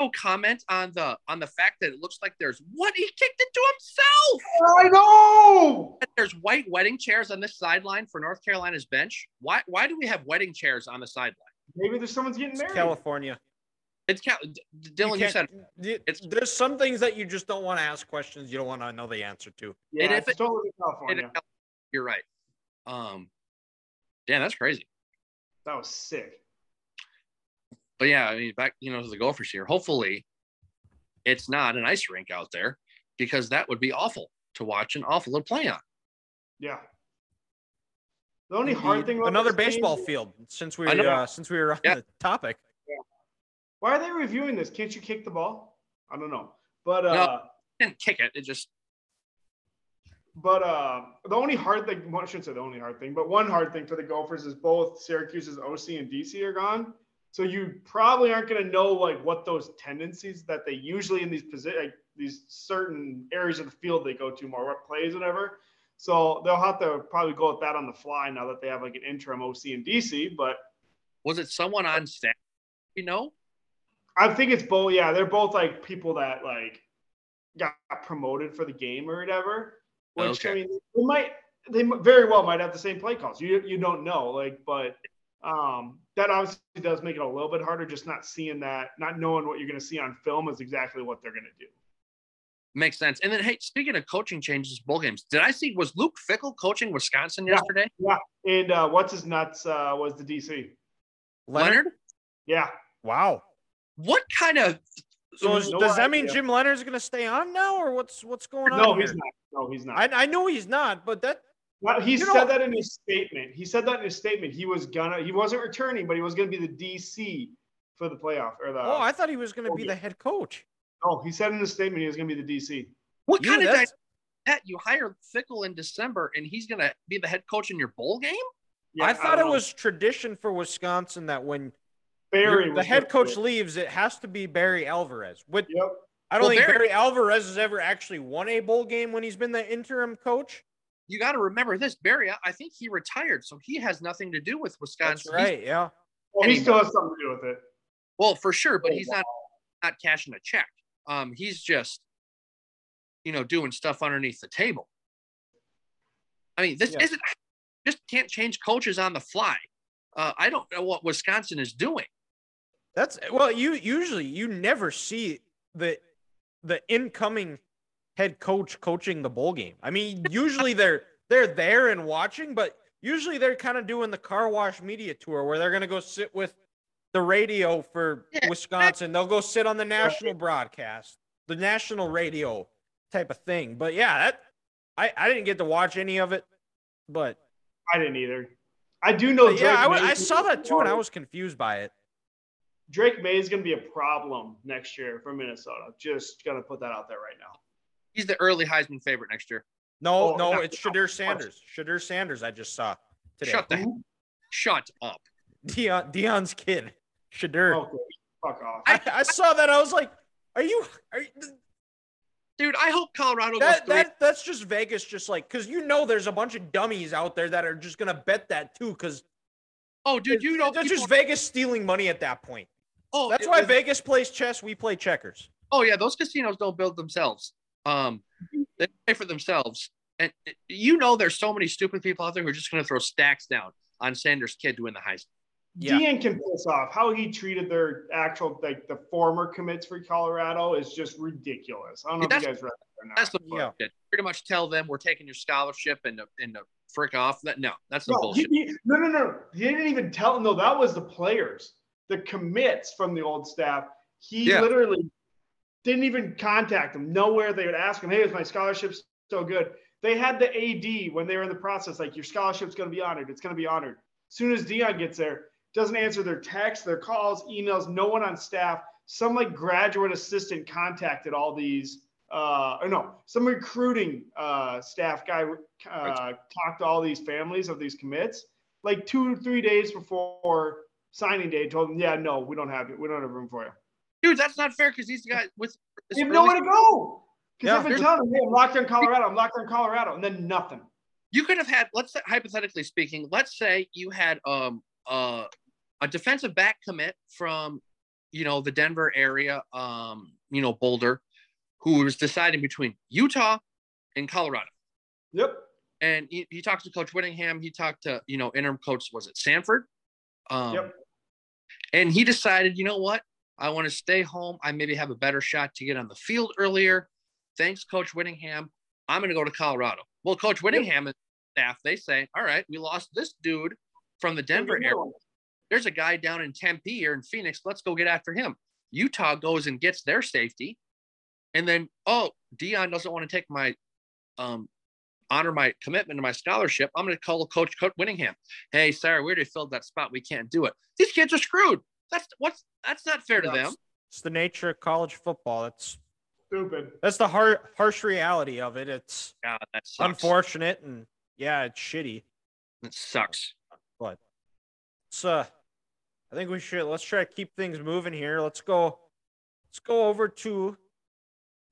Speaker 3: No comment on the on the fact that it looks like there's what he kicked it to himself.
Speaker 4: I know.
Speaker 3: There's white wedding chairs on this sideline for North Carolina's bench. Why why do we have wedding chairs on the sideline?
Speaker 4: Maybe there's someone's getting
Speaker 2: it's
Speaker 4: married.
Speaker 2: California.
Speaker 3: It's Cal- D- Dylan. You,
Speaker 2: can't-
Speaker 3: said it's-
Speaker 2: there's some things that you just don't want to ask questions you don't want to know the answer to.
Speaker 4: Yeah,
Speaker 3: And if
Speaker 4: it's
Speaker 3: it-
Speaker 4: totally
Speaker 3: it,
Speaker 4: California.
Speaker 3: you're right. Um, damn, that's crazy.
Speaker 4: That was sick.
Speaker 3: But yeah, I mean, back you know to the Gophers here. Hopefully, it's not an ice rink out there because that would be awful to watch and awful to play on.
Speaker 4: Yeah. The only hard thing about
Speaker 2: Another
Speaker 4: this game-
Speaker 2: baseball field since we
Speaker 3: I
Speaker 2: uh, since we were on
Speaker 3: Yeah.
Speaker 2: the topic. Yeah.
Speaker 4: Why are they reviewing this? Can't you kick the ball? I don't know. But uh
Speaker 3: Didn't kick it. It just
Speaker 4: but uh the only hard thing well, I shouldn't say the only hard thing, but one hard thing for the Gophers is both Syracuse's OC and DC are gone. So you probably aren't going to know like what those tendencies that they usually in these position, like these certain areas of the field they go to more, what plays, whatever. So they'll have to probably go with that on the fly now that they have like an interim OC and DC. But
Speaker 3: was it someone on staff? You know,
Speaker 4: I think it's both. Yeah, they're both like people that like got promoted for the game or whatever. Which I mean, they might they very well might have the same play calls. You you don't know, like, but um, that obviously does make it a little bit harder. Just not seeing that, not knowing what you're going to see on film is exactly what they're going to do.
Speaker 3: makes sense. And then, hey, speaking of coaching changes, bowl games. Did I see was Luke Fickell coaching Wisconsin
Speaker 4: Yeah.
Speaker 3: yesterday?
Speaker 4: Yeah and uh, what's his nuts uh, was the DC.
Speaker 3: Leonhard.
Speaker 4: Yeah,
Speaker 2: Wow.
Speaker 3: What kind of?
Speaker 2: So is,
Speaker 4: No
Speaker 2: does that mean
Speaker 4: idea.
Speaker 2: Jim Leonhard's going to stay on now, or what's what's going on?
Speaker 4: no,
Speaker 2: here?
Speaker 4: he's not. No, he's not.
Speaker 2: I, I know he's not, but that
Speaker 4: Well, he
Speaker 2: You
Speaker 4: said
Speaker 2: know-
Speaker 4: that in his statement. He said that in his statement. He was gonna. He wasn't returning, but he was gonna be the DC for the playoff or the.
Speaker 2: oh, I thought he was going to be the head coach.
Speaker 4: no, he said in his statement he was gonna be the DC.
Speaker 3: What
Speaker 2: You,
Speaker 3: kind of
Speaker 2: that's-
Speaker 3: that you hire Fickell in December and he's gonna be the head coach in your bowl game?
Speaker 2: I thought
Speaker 4: don't
Speaker 2: it
Speaker 4: know.
Speaker 2: was tradition for Wisconsin that when
Speaker 4: Barry.
Speaker 2: the head coach
Speaker 4: it.
Speaker 2: leaves, it has to be Barry Alvarez. With
Speaker 4: Yep.
Speaker 2: I don't
Speaker 3: Well,
Speaker 2: think
Speaker 3: Barry-
Speaker 2: Barry Alvarez has ever actually won a bowl game when he's been the interim coach.
Speaker 3: You got to remember this, Barry. I- I think he retired, so he has nothing to do with
Speaker 2: That's
Speaker 3: Wisconsin. He's-
Speaker 2: right. Yeah.
Speaker 4: Well, he
Speaker 3: Anyway.
Speaker 4: still has something to do with it.
Speaker 3: well, for sure, but
Speaker 4: Oh,
Speaker 3: he's not not cashing a check. Um, he's just, you know, doing stuff underneath the table. I mean, this
Speaker 2: Yeah.
Speaker 3: isn't just can't change coaches on the fly. Uh, I don't know what Wisconsin is doing.
Speaker 2: That's well, you usually you never see the the incoming head coach coaching the bowl game. I mean, usually they're they're there and watching, but usually they're kind of doing the car wash media tour where they're gonna go sit with the radio for
Speaker 3: Yeah,
Speaker 2: Wisconsin. They'll go sit on the national broadcast, the national radio type of thing. But yeah, that I I didn't get to watch any of it, but
Speaker 4: I didn't either. I do know.
Speaker 2: but yeah, I, I saw that too, and I was confused by it.
Speaker 4: Drake Maye is going to be a problem next year for Minnesota. Just gonna put that out there right now.
Speaker 3: He's the early Heisman favorite next year.
Speaker 2: No,
Speaker 4: Oh,
Speaker 2: no,
Speaker 4: no,
Speaker 2: it's
Speaker 4: no,
Speaker 2: Shedeur
Speaker 4: of
Speaker 2: Sanders. Shedeur Sanders. I just saw today.
Speaker 3: Shut the shut up.
Speaker 2: Deion, Deion's kid, Shedeur.
Speaker 4: Okay, fuck off.
Speaker 2: I, I saw that. I was like, "Are you? Are you
Speaker 3: Dude, I hope Colorado
Speaker 2: that,
Speaker 3: goes three.
Speaker 2: that? That's just Vegas. Just like because you know, there's a bunch of dummies out there that are just gonna bet that too. Because
Speaker 3: oh, dude, you know,
Speaker 2: that's
Speaker 3: people-
Speaker 2: just Vegas stealing money at that point.
Speaker 3: oh,
Speaker 2: That's
Speaker 3: it
Speaker 2: why
Speaker 3: was-
Speaker 2: Vegas plays chess. We play checkers.
Speaker 3: Oh yeah, those casinos don't build themselves. Um, they pay for themselves, and you know there's so many stupid people out there who are just going to throw stacks down on Sanders' kid to win the Heisman.
Speaker 2: Yeah.
Speaker 4: Dean can piss off. How he treated their actual like the former commits for Colorado is just ridiculous. I don't know if you guys read. they're not.
Speaker 3: That's the
Speaker 4: but-
Speaker 3: bullshit. Pretty much tell them we're taking your scholarship and to, and to frick off. That no, that's the
Speaker 4: No,
Speaker 3: bullshit.
Speaker 4: he- he- no, no, no. He didn't even tell them. No, that was the players, the commits from the old staff. He
Speaker 3: Yeah.
Speaker 4: literally didn't even contact them. Nowhere they would ask him, "Hey, is my scholarship still good?" They had the AD when they were in the process, like your scholarship's going to be honored. It's going to be honored. As soon as Deion gets there, doesn't answer their texts, their calls, emails. No one on staff. Some like graduate assistant contacted all these. Uh, or no, some recruiting uh, staff guy uh, talked to all these families of these commits like two three days before signing day. Told them, yeah, no, we don't have it. We don't have room for you.
Speaker 3: Dude, that's not fair because these guys with
Speaker 4: They have nowhere to go. Because
Speaker 2: Yeah.
Speaker 4: they've been telling them, hey, I'm locked in Colorado. I'm locked in Colorado, and then nothing.
Speaker 3: you could have had let's say hypothetically speaking let's say you had um uh, a defensive back commit from you know the denver area um you know boulder who was deciding between utah and colorado
Speaker 4: Yep.
Speaker 3: and he, he talked to coach whittingham he talked to you know interim coach was it sanford um
Speaker 4: Yep.
Speaker 3: and he decided you know what i want to stay home. I maybe have a better shot to get on the field earlier. Thanks coach whittingham. I'm going to go to colorado. Well coach whittingham and staff they say all right we lost this dude from the denver area. There's a guy down in tempe or in phoenix. Let's go get after him. Utah goes and gets their safety. And then oh deion doesn't want to take my um honor my commitment to my scholarship. I'm going to call coach coach whittingham. Hey sorry we already filled that spot. We can't do it. These kids are screwed that's what's that's not fair to them
Speaker 2: It's the nature of college football. It's
Speaker 4: Stupid.
Speaker 2: that's the har- harsh reality of it. It's
Speaker 3: God, that sucks.
Speaker 2: unfortunate and yeah, it's shitty.
Speaker 3: It sucks.
Speaker 2: But it's uh I think we should let's try to keep things moving here. Let's go let's go over to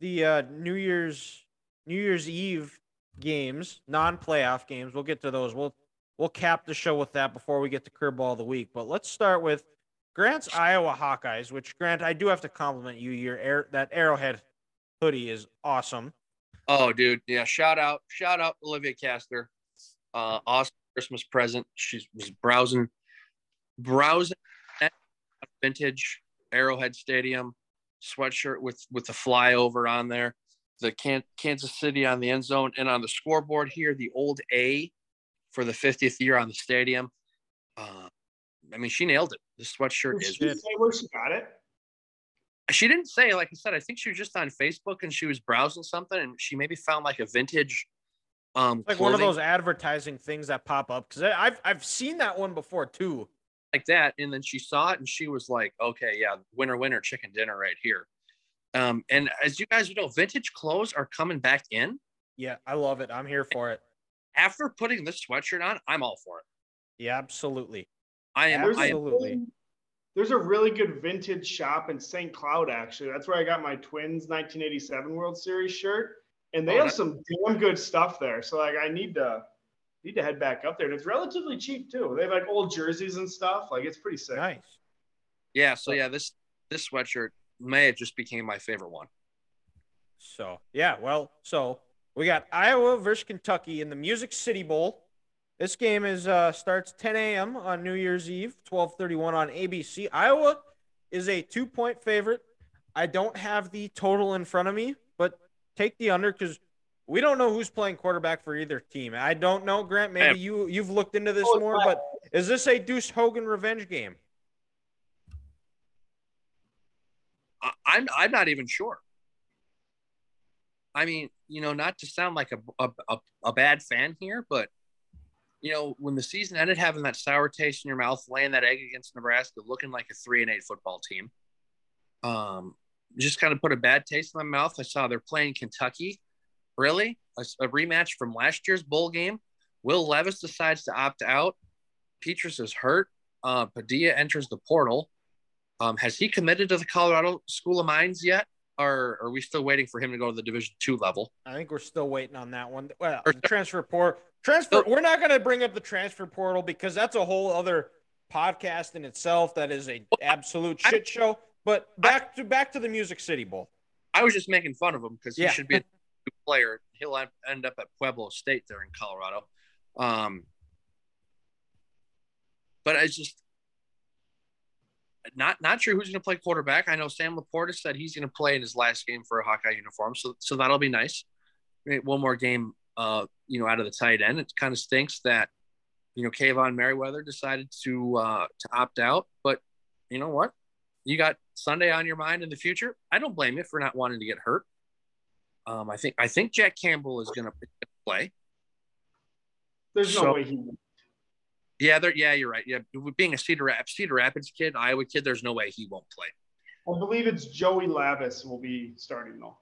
Speaker 2: the uh New Year's New Year's Eve games, non-playoff games. We'll get to those. We'll we'll cap the show with that before we get to curveball of the week. But let's start with Grant's Iowa Hawkeyes, which Grant, I do have to compliment you. Your air that arrowhead hoodie is awesome.
Speaker 3: Oh, dude. Yeah. Shout out. Shout out Olivia Caster. Uh, awesome Christmas present. She was browsing, browsing vintage Arrowhead Stadium sweatshirt with with the flyover on there, the Can- Kansas City on the end zone, and on the scoreboard here, the old A for the 50th year on the stadium. Uh, I mean, she nailed it. This sweatshirt
Speaker 4: Did
Speaker 3: is.
Speaker 4: she say where she got it?
Speaker 3: She didn't say. Like I said, I think she was just on Facebook and she was browsing something, and she maybe found like a vintage. Um,
Speaker 2: It's like one of those advertising things that pop up because I've I've seen that one before too.
Speaker 3: like that, and then she saw it and she was like, "Okay, yeah, winner, winner, chicken dinner right here." Um, and as you guys know, vintage clothes are coming back in.
Speaker 2: Yeah, I love it. I'm here for it.
Speaker 3: After putting this sweatshirt on, I'm all for it.
Speaker 2: Yeah, absolutely.
Speaker 3: I am.
Speaker 4: There's
Speaker 3: I
Speaker 4: a,
Speaker 3: am
Speaker 2: Absolutely.
Speaker 4: there's a really good vintage shop in St. Cloud, actually. That's where I got my Twins 1987 World Series shirt. And they
Speaker 3: Oh,
Speaker 4: have some damn good stuff there. So like I need to need to head back up there. And it's relatively cheap too. They have like old jerseys and stuff. Like it's pretty sick.
Speaker 2: Nice.
Speaker 3: yeah. So yeah, this this sweatshirt may have just became my favorite one.
Speaker 2: So yeah, well, so we got Iowa versus Kentucky in the Music City Bowl. This game is uh starts 10 a.m. on New Year's Eve, 12:31 on ABC. Iowa is a two point favorite. I don't have the total in front of me, but take the under because we don't know who's playing quarterback for either team. I don't know, Grant. Maybe
Speaker 3: have-
Speaker 2: you you've looked into this
Speaker 4: Oh,
Speaker 2: more, but is this a Deuce Hogan revenge game?
Speaker 3: I, I'm I'm not even sure. I mean, you know, not to sound like a, a, a, a bad fan here, but you know, when the season ended, having that sour taste in your mouth, laying that egg against Nebraska, looking like a three and eight football team, um, just kind of put a bad taste in my mouth. I saw they're playing Kentucky, really a, a rematch from last year's bowl game. Will Levis decides to opt out. Petras is hurt. Uh, Padilla enters the portal. Um, has he committed to the Colorado School of Mines yet, or are we still waiting for him to go to the Division two level?
Speaker 2: I think we're still waiting on that one. Well, the transfer portal. Transfer.
Speaker 3: Oh.
Speaker 2: We're not going to bring up the transfer portal because that's a whole other podcast in itself. That is a absolute
Speaker 3: I-
Speaker 2: shit show. But back to back to the Music City Bowl.
Speaker 3: I was just making fun of him because he should be a player. He'll end up at Pueblo State there in Colorado. Um, but I just, not not sure who's going to play quarterback. I know Sam Laporta said he's going to play in his last game for a Hawkeye uniform, so so that'll be nice. One more game, uh, you know, out of the tight end. It kind of stinks that you know Kaevon Merriweather decided to uh, to opt out, but you know what? You got Sunday on your mind in the future. I don't blame you for not wanting to get hurt. Um, I think I think Jack Campbell is going to play.
Speaker 4: There's no way he. won't.
Speaker 3: Yeah, there. Yeah, you're right. Yeah, being a Cedar Rapids, Cedar Rapids kid, Iowa kid, there's no way he won't play
Speaker 4: I believe it's Joey Labas will be starting though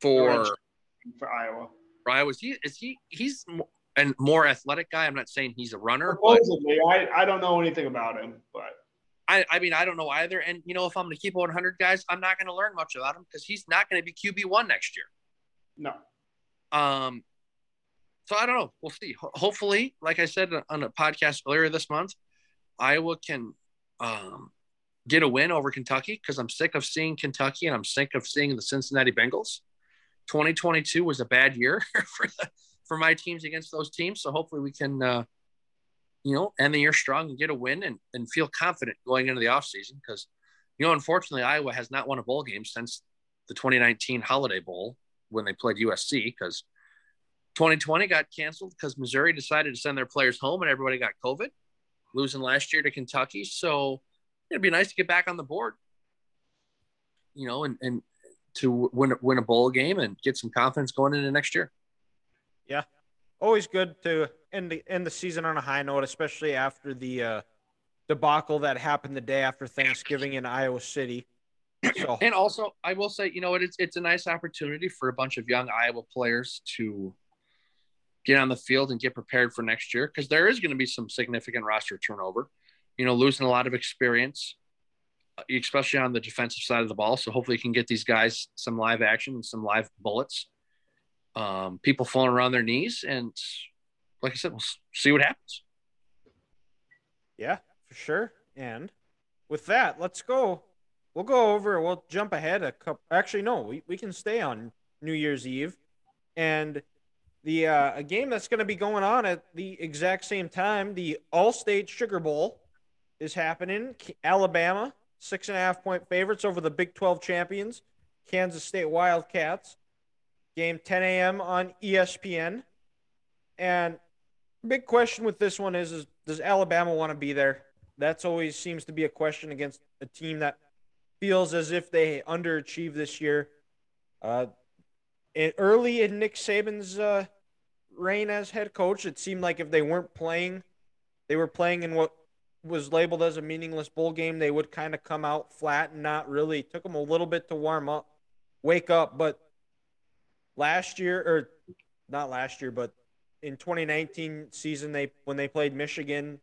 Speaker 3: for
Speaker 4: for Iowa.
Speaker 3: Iowa. Is he? Is he? He's and more athletic guy. I'm not saying he's a runner, but
Speaker 4: I, I don't know anything about him, but
Speaker 3: I, I mean, I don't know either. And you know, if I'm going to keep 100 guys, I'm not going to learn much about him because he's not going to be QB one next year.
Speaker 4: no.
Speaker 3: Um, so I don't know. We'll see. Ho- hopefully, like I said on a podcast earlier this month, Iowa can um, get a win over Kentucky because I'm sick of seeing Kentucky and I'm sick of seeing the Cincinnati Bengals. 2022 was a bad year for the, for my teams against those teams. So hopefully we can, uh, you know, end the year strong and get a win and, and feel confident going into the offseason because, you know, unfortunately, Iowa has not won a bowl game since the 2019 Holiday Bowl when they played USC because 2020 got canceled because Missouri decided to send their players home and everybody got COVID, losing last year to Kentucky. So it'd be nice to get back on the board, you know, and, and to win, win a bowl game and get some confidence going into next year.
Speaker 2: Yeah, always good to end the end the season on a high note, especially after the uh, debacle that happened the day after Thanksgiving in Iowa City. So
Speaker 3: And also, I will say, you know, it's it's a nice opportunity for a bunch of young Iowa players to get on the field and get prepared for next year because there is going to be some significant roster turnover. You know, losing a lot of experience, especially on the defensive side of the ball. So hopefully, you can get these guys some live action and some live bullets. Um, people falling around their knees, and like I said, we'll see what happens.
Speaker 2: Yeah, for sure. And with that, let's go. We'll go over. We'll jump ahead a couple. Actually, no, we, we can stay on New Year's Eve, and the uh, a game that's going to be going on at the exact same time. The All-State Sugar Bowl is happening. Alabama six and a half point favorites over the Big Twelve champions, Kansas State Wildcats. Game 10 a.m. on ESPN, and big question with this one is, is does Alabama want to be there? That's always seems to be a question against a team that feels as if they underachieved this year. Uh, in, early in Nick Saban's uh, reign as head coach, it seemed like if they weren't playing, they were playing in what was labeled as a meaningless bowl game. They would kind of come out flat and not really. Took them a little bit to warm up, wake up. But last year, or not last year, but in 2019 season they when they played Michigan,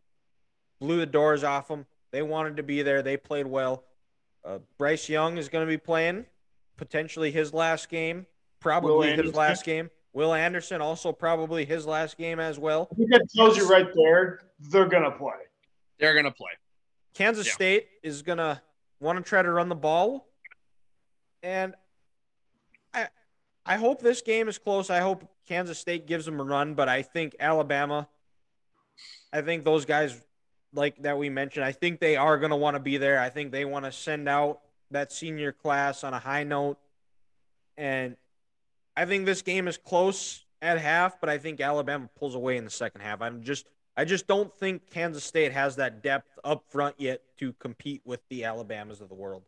Speaker 2: blew the doors off them. They wanted to be there. They played well. Uh, Bryce Young is going to be playing potentially his last game, probably his last game. Will Anderson also probably his last game as well.
Speaker 4: I think that tells you right there they're gonna play.
Speaker 3: They're going to play.
Speaker 2: Kansas
Speaker 3: Yeah.
Speaker 2: State is going to want to try to run the ball. And I I hope this game is close. I hope Kansas State gives them a run, but I think Alabama I think those guys like that we mentioned, I think they are going to want to be there. I think they want to send out that senior class on a high note. And I think this game is close at half, but I think Alabama pulls away in the second half. I'm just I just don't think Kansas State has that depth up front yet to compete with the Alabamas of the world.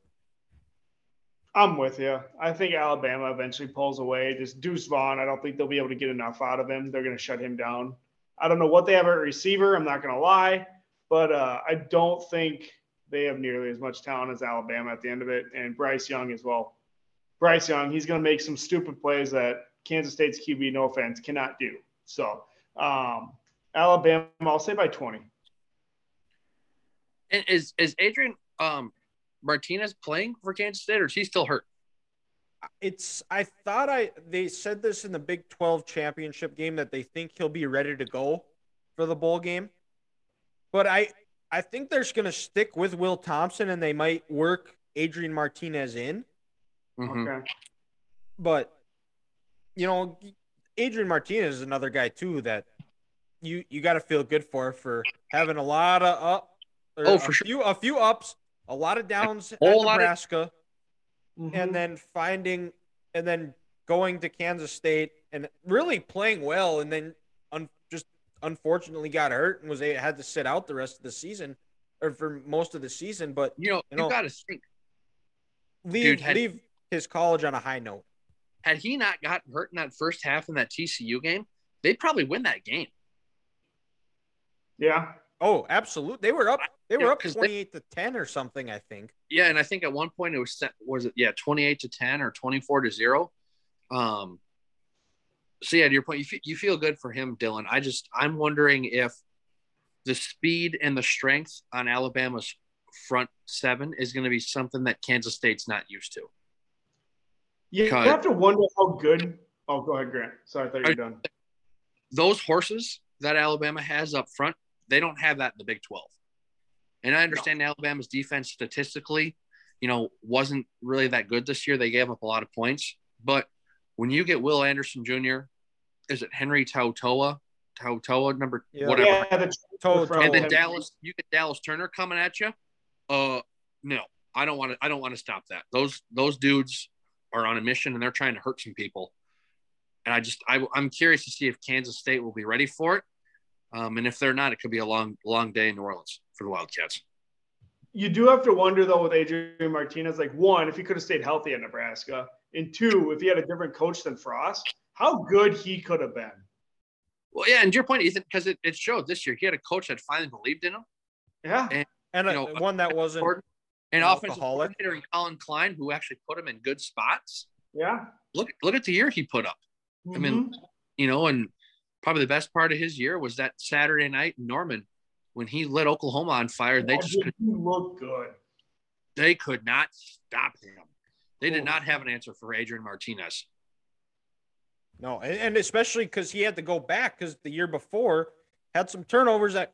Speaker 4: I'm with you. I think Alabama eventually pulls away. Just Deuce Vaughn, I don't think they'll be able to get enough out of him. They're going to shut him down. I don't know what they have at receiver. I'm not going to lie, but uh, I don't think they have nearly as much talent as Alabama at the end of it. And Bryce Young as well. Bryce Young, he's going to make some stupid plays that Kansas State's QB, no offense, cannot do. So um, Alabama, I'll say by 20.
Speaker 3: And is is Adrian um, Martinez playing for Kansas State, or is he still hurt?
Speaker 2: It's I thought I they said this in the Big 12 championship game that they think he'll be ready to go for the bowl game. But I I think they're just going to stick with Will Thompson and they might work Adrian Martinez in.
Speaker 3: Mhm.
Speaker 4: Okay.
Speaker 2: But you know, Adrian Martinez is another guy too that you you got to feel good for for having a lot of up. or
Speaker 3: Oh,
Speaker 2: a
Speaker 3: for sure.
Speaker 2: Few, a few ups, a lot of downs at
Speaker 3: lot of-
Speaker 2: Nebraska,
Speaker 4: Mhm.
Speaker 2: and then finding, and then going to Kansas State and really playing well, and then un, just unfortunately got hurt and was a, had to sit out the rest of the season or for most of the season. But
Speaker 3: You know,
Speaker 2: You
Speaker 3: you,
Speaker 2: know-
Speaker 3: got to think
Speaker 2: leave
Speaker 3: Dude, had-
Speaker 2: leave his college on a high note.
Speaker 3: had he not gotten hurt in that first half in that TCU game, they'd probably win that game.
Speaker 4: Yeah.
Speaker 2: Oh, absolutely. They were up. They
Speaker 3: Yeah,
Speaker 2: were up
Speaker 3: 'cause they-
Speaker 2: twenty-eight to ten or something. I think.
Speaker 3: Yeah, and I think at one point it was set, was it yeah twenty eight to ten or twenty four to zero. Um. So yeah, to your point, you feel, you feel good for him, Dylan. I just I'm wondering if the speed and the strength on Alabama's front seven is going to be something that Kansas State's not used to.
Speaker 4: Yeah,
Speaker 3: you
Speaker 4: have to wonder how good. Oh, go ahead, Grant. Sorry, I thought you were done.
Speaker 3: Those horses that Alabama has up front, they don't have that in the Big Twelve. And I understand Alabama's defense statistically, you know, wasn't really that good this year. They gave up a lot of points. But when you get Will Anderson Jr., is it Henry Tautoa? Tautoa, number
Speaker 2: Yeah.
Speaker 3: whatever.
Speaker 4: Yeah, the,
Speaker 2: Toe-
Speaker 4: from-
Speaker 3: And then. Dallas, you get Dallas Turner coming at you. Uh, no, I don't want to. I don't want to stop that. Those those dudes are on a mission and they're trying to hurt some people. And I just I, I'm curious to see if Kansas State will be ready for it. Um, and if they're not, it could be a long long day in New Orleans for the Wildcats.
Speaker 4: you do have to wonder though with Adrian Martinez, like one, if he could have stayed healthy at Nebraska, and two, if he had a different coach than Frost, how good he could have been.
Speaker 3: Well, yeah, and to your point, Ethan, because it, it showed this year he had a coach that finally believed in him,
Speaker 4: Yeah.
Speaker 3: And-
Speaker 2: and a-
Speaker 3: know,
Speaker 2: one that wasn't.
Speaker 3: Gordon, and
Speaker 2: An
Speaker 3: offensive
Speaker 2: alcoholic.
Speaker 3: coordinator and Collin Klein, who actually put him in good spots.
Speaker 4: Yeah.
Speaker 3: Look look at the year he put up. I mean, you know, and probably the best part of his year was that Saturday night in Norman when he lit Oklahoma on fire. They just could,
Speaker 4: he looked good.
Speaker 3: they could not stop him. They did not have an answer for Adrian Martinez.
Speaker 2: No, and, and especially because he had to go back because the year before had some turnovers that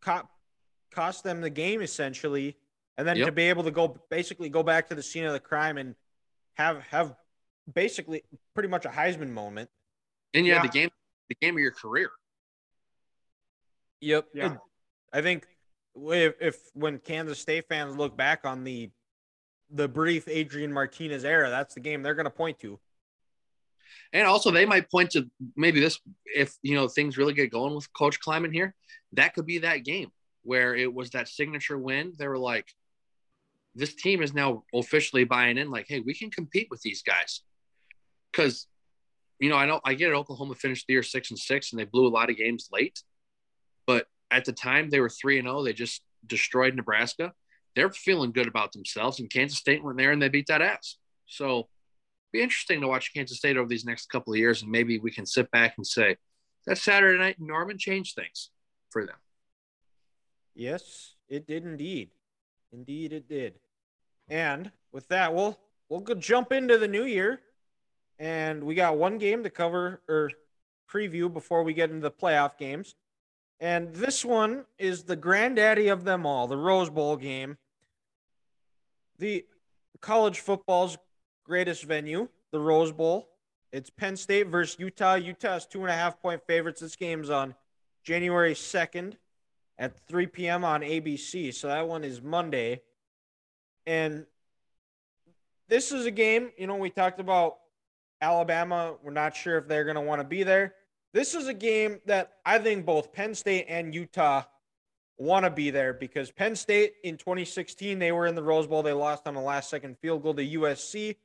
Speaker 2: co- cost them the game essentially, and then
Speaker 3: Yep.
Speaker 2: to be able to go basically go back to the scene of the crime and have have basically pretty much a Heisman moment.
Speaker 3: And yeah,
Speaker 4: Yeah.
Speaker 3: the game the game of your career.
Speaker 2: Yep.
Speaker 4: Yeah.
Speaker 2: I think if, if when Kansas State fans look back on the the brief Adrian Martinez era, that's the game they're going to point to.
Speaker 3: And also they might point to maybe this if you know things really get going with Coach Klieman here, that could be that game where it was that signature win. They were like, this team is now officially buying in, like, hey, we can compete with these guys. Cause you know, I know I get it, Oklahoma finished the year six and six and they blew a lot of games late. But at the time they were three and oh, they just destroyed Nebraska. They're feeling good about themselves, and Kansas State went there and they beat that ass. So be interesting to watch Kansas State over these next couple of years, and maybe we can sit back and say that Saturday night Norman changed things for them.
Speaker 2: Yes, it did indeed. Indeed, it did. And with that, we'll we'll jump into the new year, and we got one game to cover or preview before we get into the playoff games. And this one is the granddaddy of them all, the Rose Bowl game. The college football's greatest venue, the Rose Bowl. It's Penn State versus Utah. Utah is two and a half point favorites. This game's on January 2nd at 3 p.m. on ABC. So that one is Monday. And this is a game, you know, we talked about Alabama. We're not sure if they're going to want to be there. This is a game that I think both Penn State and Utah want to be there because Penn State in 2016, they were in the Rose Bowl. They lost on a last second field goal to USC,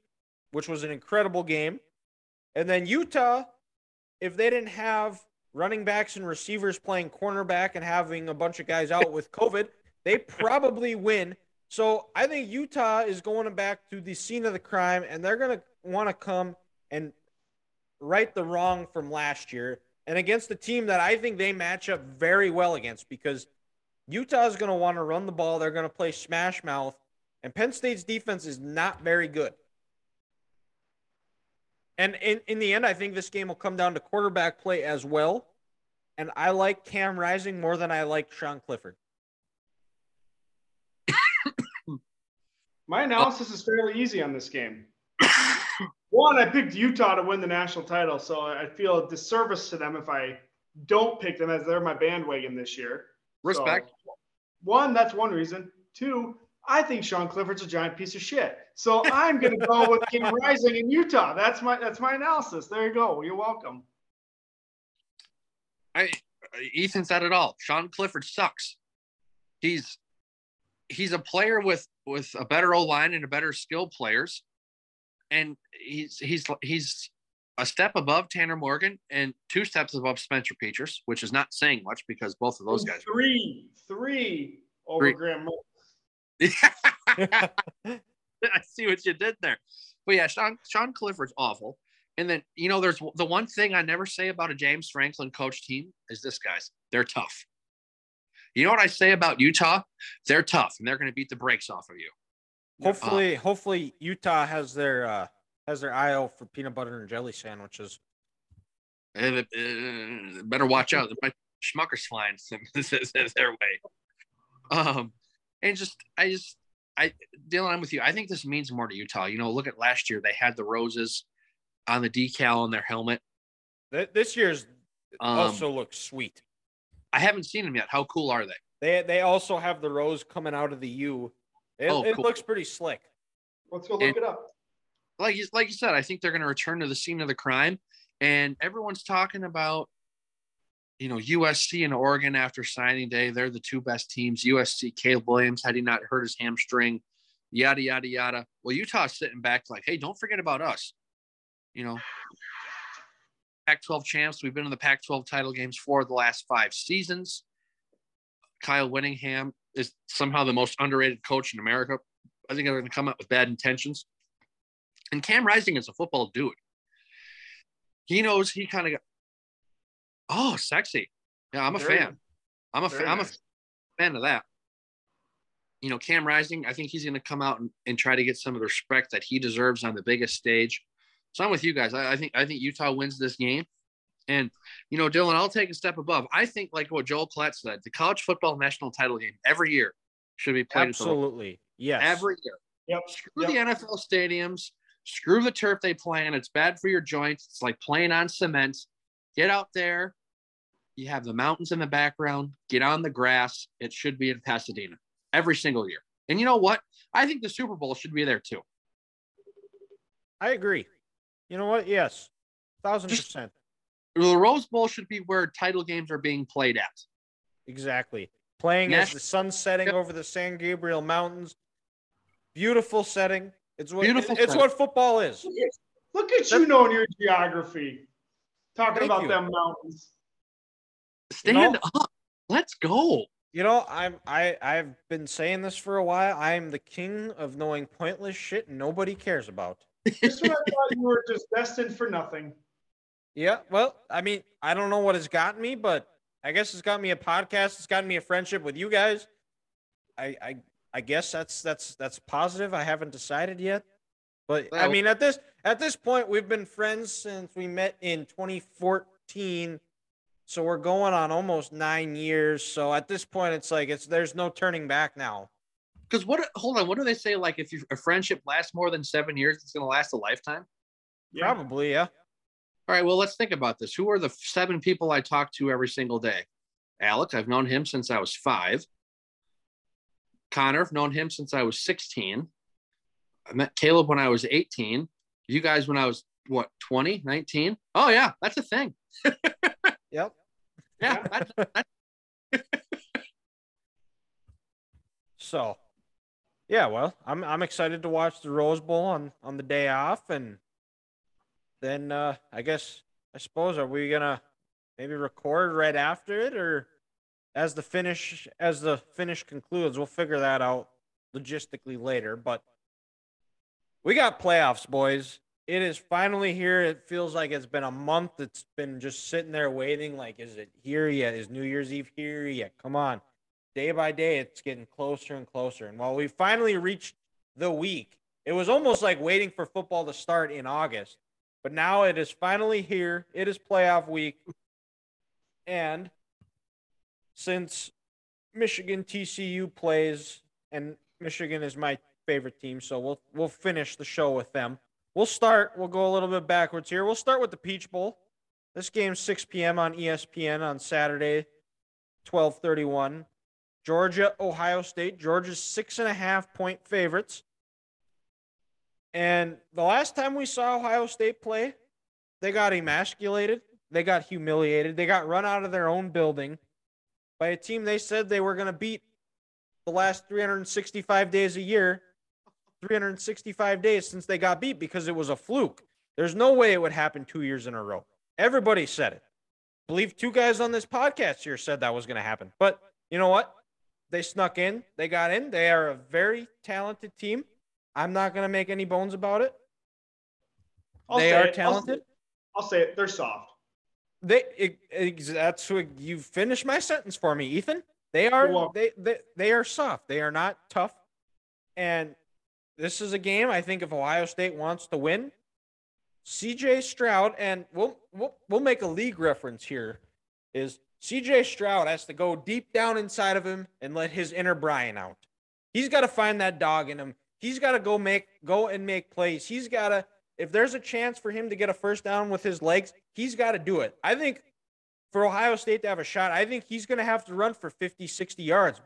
Speaker 2: which was an incredible game. And then Utah, if they didn't have running backs and receivers playing cornerback and having a bunch of guys out with COVID, they probably win. So I think Utah is going back to the scene of the crime and they're going to want to come and right the wrong from last year and against a team that I think they match up very well against because Utah is going to want to run the ball. They're going to play smash mouth, and Penn State's defense is not very good. And in, in the end, I think this game will come down to quarterback play as well. And I like Cam Rising more than I like Sean Clifford.
Speaker 4: My analysis is fairly easy on this game. One, I picked Utah to win the national title, so I feel a disservice to them if I don't pick them as they're my bandwagon this year.
Speaker 3: Respect.
Speaker 4: So, one, that's one reason. Two, I think Sean Clifford's a giant piece of shit. So I'm going to go with Cam Rising in Utah. That's my that's my analysis. There you go. You're welcome.
Speaker 3: I Ethan said it all. Sean Clifford sucks. He's he's a player with with a better O line and a better skill players, and he's he's he's a step above Tanner Morgan and two steps above Spencer Petras, which is not saying much because both of those guys.
Speaker 4: Three, three over
Speaker 3: Three.
Speaker 4: Graham.
Speaker 3: I see what you did there. But yeah, Sean Sean Clifford's awful. And then you know, there's the one thing I never say about a James Franklin coach team is this, guys. They're tough. You know what I say about Utah? They're tough, and they're going to beat the brakes off of you.
Speaker 2: Hopefully, hopefully Utah has their uh has their out for peanut butter and jelly sandwiches.
Speaker 3: Uh, uh, better watch out. My schmuckers flying their way. Um, and just I just I Dylan, I'm with you. I think this means more to Utah. You know, look at last year. They had the roses on the decal on their helmet.
Speaker 2: This year's
Speaker 3: Um,
Speaker 2: also looks sweet.
Speaker 3: I haven't seen them yet. How cool are they?
Speaker 2: They they also have the rose coming out of the U. It,
Speaker 3: Oh,
Speaker 2: it looks pretty slick.
Speaker 4: Let's go look
Speaker 3: And-
Speaker 4: it up.
Speaker 3: Like you, like you said, I think they're going to return to the scene of the crime, and everyone's talking about, you know, USC and Oregon after signing day. They're the two best teams. USC, Caleb Williams had he not hurt his hamstring, yada yada yada. Well, Utah's sitting back like, hey, don't forget about us. You know, Pac-12 champs. We've been in the Pac-12 title games for the last five seasons. Kyle Whittingham is somehow the most underrated coach in America. I think they're going to come out with bad intentions. And Cam Rising is a football dude. He knows he kind of got. Oh, sexy! Yeah, I'm a
Speaker 4: Very
Speaker 3: fan. I'm a fan. I'm a fan of that. You know, Cam Rising. I think he's going to come out and, and try to get some of the respect that he deserves on the biggest stage. So I'm with you guys. I, I think I think Utah wins this game. And you know, Dylan, I'll take a step above. I think, like what Joel Klatt said, the college football national title game every year should be played
Speaker 2: Absolutely. Yes.
Speaker 3: every year.
Speaker 4: Yep.
Speaker 3: Screw
Speaker 4: Yep.
Speaker 3: the NFL stadiums. Screw the turf they play on. It's bad for your joints. It's like playing on cement. Get out there. You have the mountains in the background. Get on the grass. It should be in Pasadena every single year. And you know what? I think the Super Bowl should be there too.
Speaker 2: I agree. You know what? Yes. Thousand
Speaker 3: Just-
Speaker 2: percent.
Speaker 3: The Rose Bowl should be where title games are being played at.
Speaker 2: Exactly. Playing as the sun setting over the San Gabriel Mountains. Beautiful setting. It's what
Speaker 3: Beautiful
Speaker 2: it's
Speaker 3: setting.
Speaker 2: what football is.
Speaker 4: Look at, look at you knowing your geography. Talking about
Speaker 2: you.
Speaker 4: them mountains.
Speaker 3: Stand
Speaker 2: know-
Speaker 3: up. Let's go.
Speaker 2: You know, I'm I I've been saying this for a while. I am the king of knowing pointless shit nobody cares about.
Speaker 4: Just when I thought you were just destined for nothing.
Speaker 2: Yeah, well, I mean, I don't know what has gotten me, but I guess it's got me a podcast. It's gotten me a friendship with you guys. I I I guess that's that's that's positive. I haven't decided yet. But I mean, at this at this point, we've been friends since we met in 2014. So we're going on almost nine years. So at this point, it's like it's there's no turning back now.
Speaker 3: Because what? Hold on. What do they say? Like, if you, a friendship lasts more than seven years, it's going to last a lifetime.
Speaker 4: Yeah.
Speaker 2: Probably, yeah.
Speaker 3: All right, well, let's think about this. Who are the seven people I talk to every single day? Alex, I've known him since I was five. Connor, I've known him since I was 16. I met Caleb when I was 18. You guys when I was, what, 20, 19? Oh, yeah, that's a thing.
Speaker 2: Yep.
Speaker 3: Yeah, that's, that's,
Speaker 2: So, yeah, well, I'm I'm excited to watch the Rose Bowl on on the day off, and then uh, I guess I suppose are we gonna maybe record right after it, or as the finish as the finish concludes, we'll figure that out logistically later. But we got playoffs, boys. It is finally here. It feels like it's been a month. It's been just sitting there waiting. Like, is it here yet? Is New Year's Eve here yet? Come on day by day it's getting closer and closer and while we finally reached the week it was almost like waiting for football to start in august but now it is finally here. It is playoff week. And since michigan tcu plays and michigan is my favorite team so we'll we'll finish the show with them. We'll start we'll go a little bit backwards here. We'll start with the peach bowl. This game's 6 p.m on espn on saturday 1231 Georgia, Ohio State. Georgia's six and a half point favorites. And the last time we saw Ohio State play, they got emasculated. They got humiliated. They got run out of their own building by a team they said they were going to beat the last 365 days a year, 365 days since they got beat because it was a fluke. There's no way it would happen two years in a row. Everybody said it. I believe two guys on this podcast here said that was going to happen. But you know what? They snuck in. They got in. They are a very talented team. I'm not going to make any bones about it.
Speaker 4: I'll
Speaker 2: they are
Speaker 4: it. I'll-
Speaker 2: talented.
Speaker 4: I'll say it. They're soft.
Speaker 2: They it, it- that's what you finished my sentence for me, Ethan. They are they, they they are soft. They are not tough. And this is a game I think if Ohio State wants to win, CJ Stroud and we'll we'll, we'll make a league reference here is CJ Stroud has to go deep down inside of him and let his inner Brian out. He's got to find that dog in him. He's got to go make go and make plays. He's got to if there's a chance for him to get a first down with his legs, he's got to do it. I think for Ohio State to have a shot, I think he's going to have to run for 50, 60 yards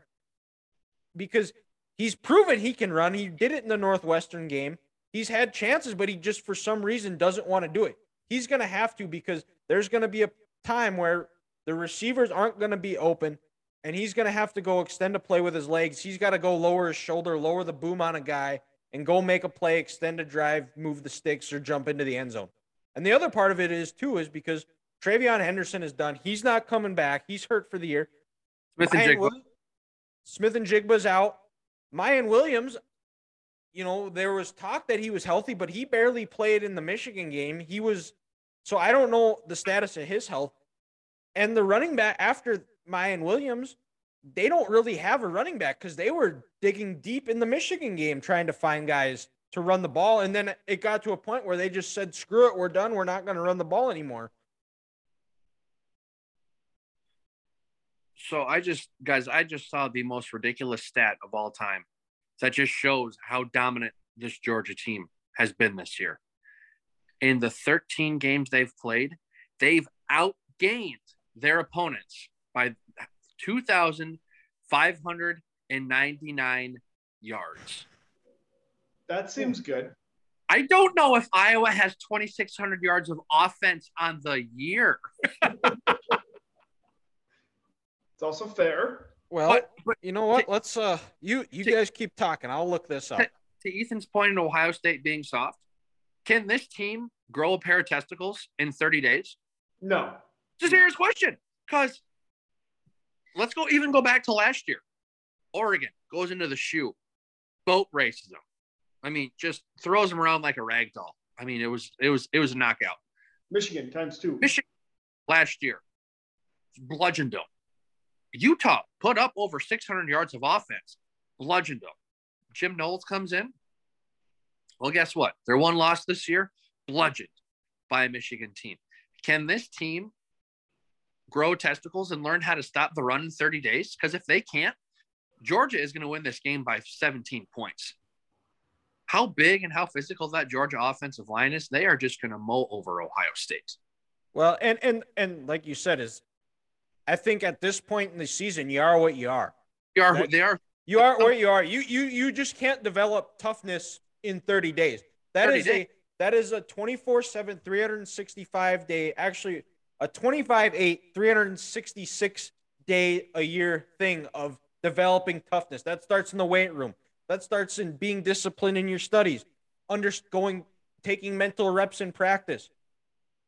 Speaker 2: because he's proven he can run. He did it in the Northwestern game. He's had chances, but he just for some reason doesn't want to do it. He's going to have to because there's going to be a time where the receivers aren't going to be open and he's going to have to go extend a play with his legs. He's got to go lower his shoulder, lower the boom on a guy, and go make a play, extend a drive, move the sticks, or jump into the end zone. And the other part of it is, too, is because TreVeyon Henderson is done. He's not coming back. He's hurt for the year. Smith-Njigba. Smith and Jigba's out. Miyan Williams, you know, there was talk that he was healthy, but he barely played in the Michigan game. He was, so I don't know the status of his health. And the running back after Miyan Williams, they don't really have a running back because they were digging deep in the Michigan game trying to find guys to run the ball. And then it got to a point where they just said, screw it, we're done. We're not going to run the ball anymore.
Speaker 3: So I just, guys, I just saw the most ridiculous stat of all time. That just shows how dominant this Georgia team has been this year. In the 13 games they've played, they've outgained their opponents by 2,599 yards.
Speaker 4: That seems good.
Speaker 3: I don't know if Iowa has 2,600 yards of offense on the year.
Speaker 4: It's also fair.
Speaker 2: Well,
Speaker 3: But, but
Speaker 2: you know what? Let's, uh, you, you
Speaker 3: to-
Speaker 2: guys keep talking. I'll look this up.
Speaker 3: to Ethan's point in Ohio State being soft, can this team grow a pair of testicles in 30 days?
Speaker 4: No.
Speaker 3: It's a serious question. Because let's go even go back to last year. Oregon goes into the shoe, boat races them. I mean, just throws them around like a rag doll. I mean, it was it was it was a knockout.
Speaker 4: Michigan times two.
Speaker 3: Michigan last year bludgeoned them. Utah put up over 600 yards of offense, bludgeoned them. Jim Knowles comes in. Well, guess what? Their one loss this year, bludgeoned by a Michigan team. Can this team grow testicles and learn how to stop the run in 30 days? Because if they can't, Georgia is going to win this game by 17 points. How big and how physical that Georgia offensive line is, they are just going to mow over Ohio State.
Speaker 2: Well, and and and like you said, is I think at this point in the season, you are what you are.
Speaker 3: You are,
Speaker 2: That-
Speaker 3: they are
Speaker 2: You are oh. where you are. You you you just can't develop toughness in 30 days. That
Speaker 3: 30
Speaker 2: is
Speaker 3: days.
Speaker 2: a that is a 24/7 365 day actually a 25/8 366 day a year thing of developing toughness. That starts in the weight room. That starts in being disciplined in your studies, undergoing taking mental reps in practice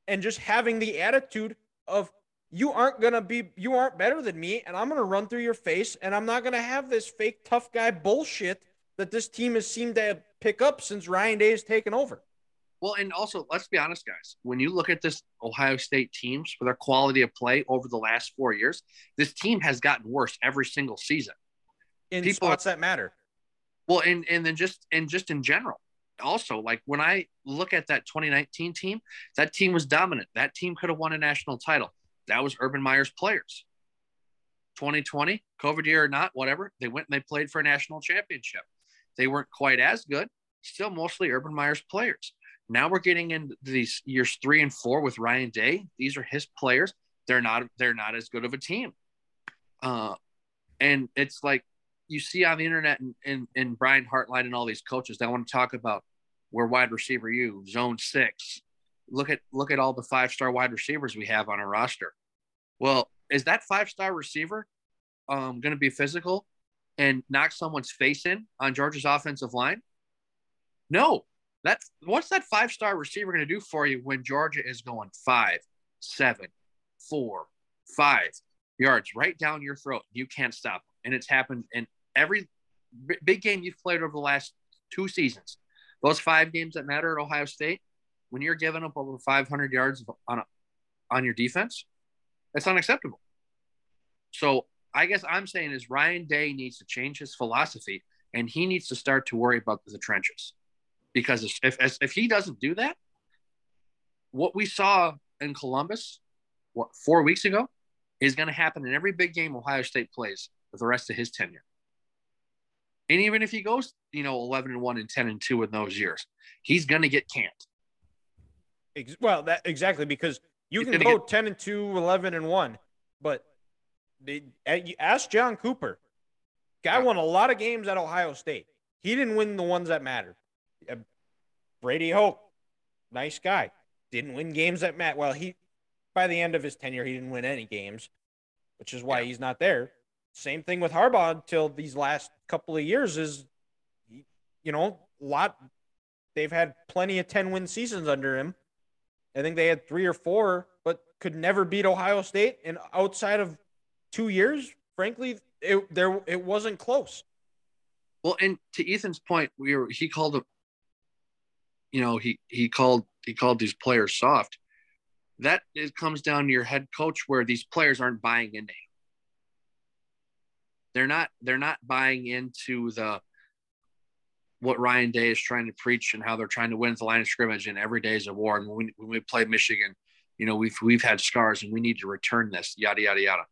Speaker 2: and just having the attitude of you aren't going to be you aren't better than me and I'm going to run through your face and I'm not going to have this fake tough guy bullshit that this team has seemed to pick up since Ryan Day has taken over.
Speaker 3: Well, and also, let's be honest, guys. When you look at this Ohio State teams for their quality of play over the last four years, this team has gotten worse every single season.
Speaker 2: In
Speaker 3: People-
Speaker 2: spots that matter.
Speaker 3: Well, and and then just and just in general. Also, like when I look at that 2019 team, that team was dominant. That team could have won a national title. That was Urban Meyer's players. 2020, COVID year or not, whatever, they went and they played for a national championship. They weren't quite as good, still mostly Urban Meyer's players. Now we're getting into these years three and four with Ryan Day. These are his players. They're not they're not as good of a team. Uh, And it's like you see on the internet and, and, Brian Hartline and all these coaches that want to talk about where wide receiver you, zone six. Look at look at all the five star wide receivers we have on our roster. Well, is that five star receiver um, going to be physical and knock someone's face in on Georgia's offensive line? No. That's what's that five star receiver going to do for you when Georgia is going five, seven, four, five yards right down your throat? You can't stop. And it's happened in every big game you've played over the last two seasons. Those five games that matter at Ohio State, when you're giving up over 500 yards on a, on your defense, that's unacceptable. So I guess I'm saying is Ryan Day needs to change his philosophy and he needs to start to worry about the trenches because if, if, if he doesn't do that, what we saw in Columbus, what four weeks ago, is going to happen in every big game Ohio State plays for the rest of his tenure. And even if he goes, you know, 11 and 1 and 10 and 2 in those years, he's going to get canned.
Speaker 2: Well, that exactly because you he's can go get, 10 and 2, 11 and 1, but they, ask John Cooper. Guy yeah. won a lot of games at Ohio State. He didn't win the ones that mattered. Uh, Brady Hoke, nice guy. Didn't win games that Matt. Well, he by the end of his tenure, he didn't win any games, which is why yeah. he's not there. Same thing with Harbaugh until these last couple of years is, you know, a lot. They've had plenty of ten win seasons under him. I think they had three or four, but could never beat Ohio State. And outside of two years, frankly, it there it wasn't close.
Speaker 3: Well, and to Ethan's point, we were he called a you know he he called he called these players soft that it comes down to your head coach where these players aren't buying into they're not they're not buying into the what Ryan Day is trying to preach and how they're trying to win the line of scrimmage and every day is a war. And when we, when we play Michigan, you know, we've, we've had scars and we need to return this, yada, yada, yada.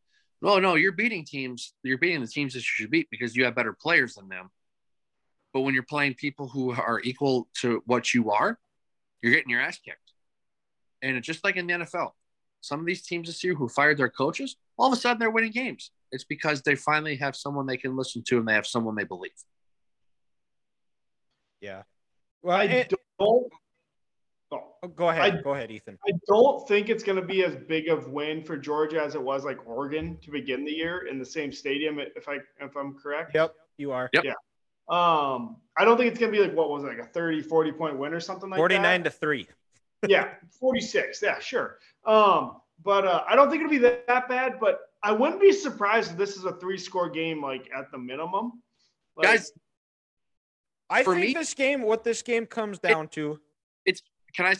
Speaker 3: No, no, you're beating teams. You're beating the teams that you should beat because you have better players than them. But when you're playing people who are equal to what you are, you're getting your ass kicked. And it's just like in the NFL, some of these teams this year who fired their coaches, all of a sudden they're winning games. It's because they finally have someone they can listen to and they have someone they believe.
Speaker 2: Yeah.
Speaker 4: Well, I it, don't.
Speaker 2: Oh, go ahead. I, go ahead, Ethan.
Speaker 4: I don't think it's going to be as big of win for Georgia as it was like Oregon to begin the year in the same stadium. If I if I'm correct.
Speaker 2: Yep, you are.
Speaker 3: Yep.
Speaker 4: Yeah. Um, I don't think it's going to be like what was it, like a 30, 40 point win or something like
Speaker 2: 49
Speaker 4: that.
Speaker 2: 49 to 3.
Speaker 4: yeah, 46. Yeah, sure. Um, but uh, I don't think it'll be that, that, bad, but I wouldn't be surprised if this is a three score game, like at the minimum.
Speaker 3: Like,
Speaker 2: Guys, I think me, this game, what this game comes down it, to,
Speaker 3: it's can I?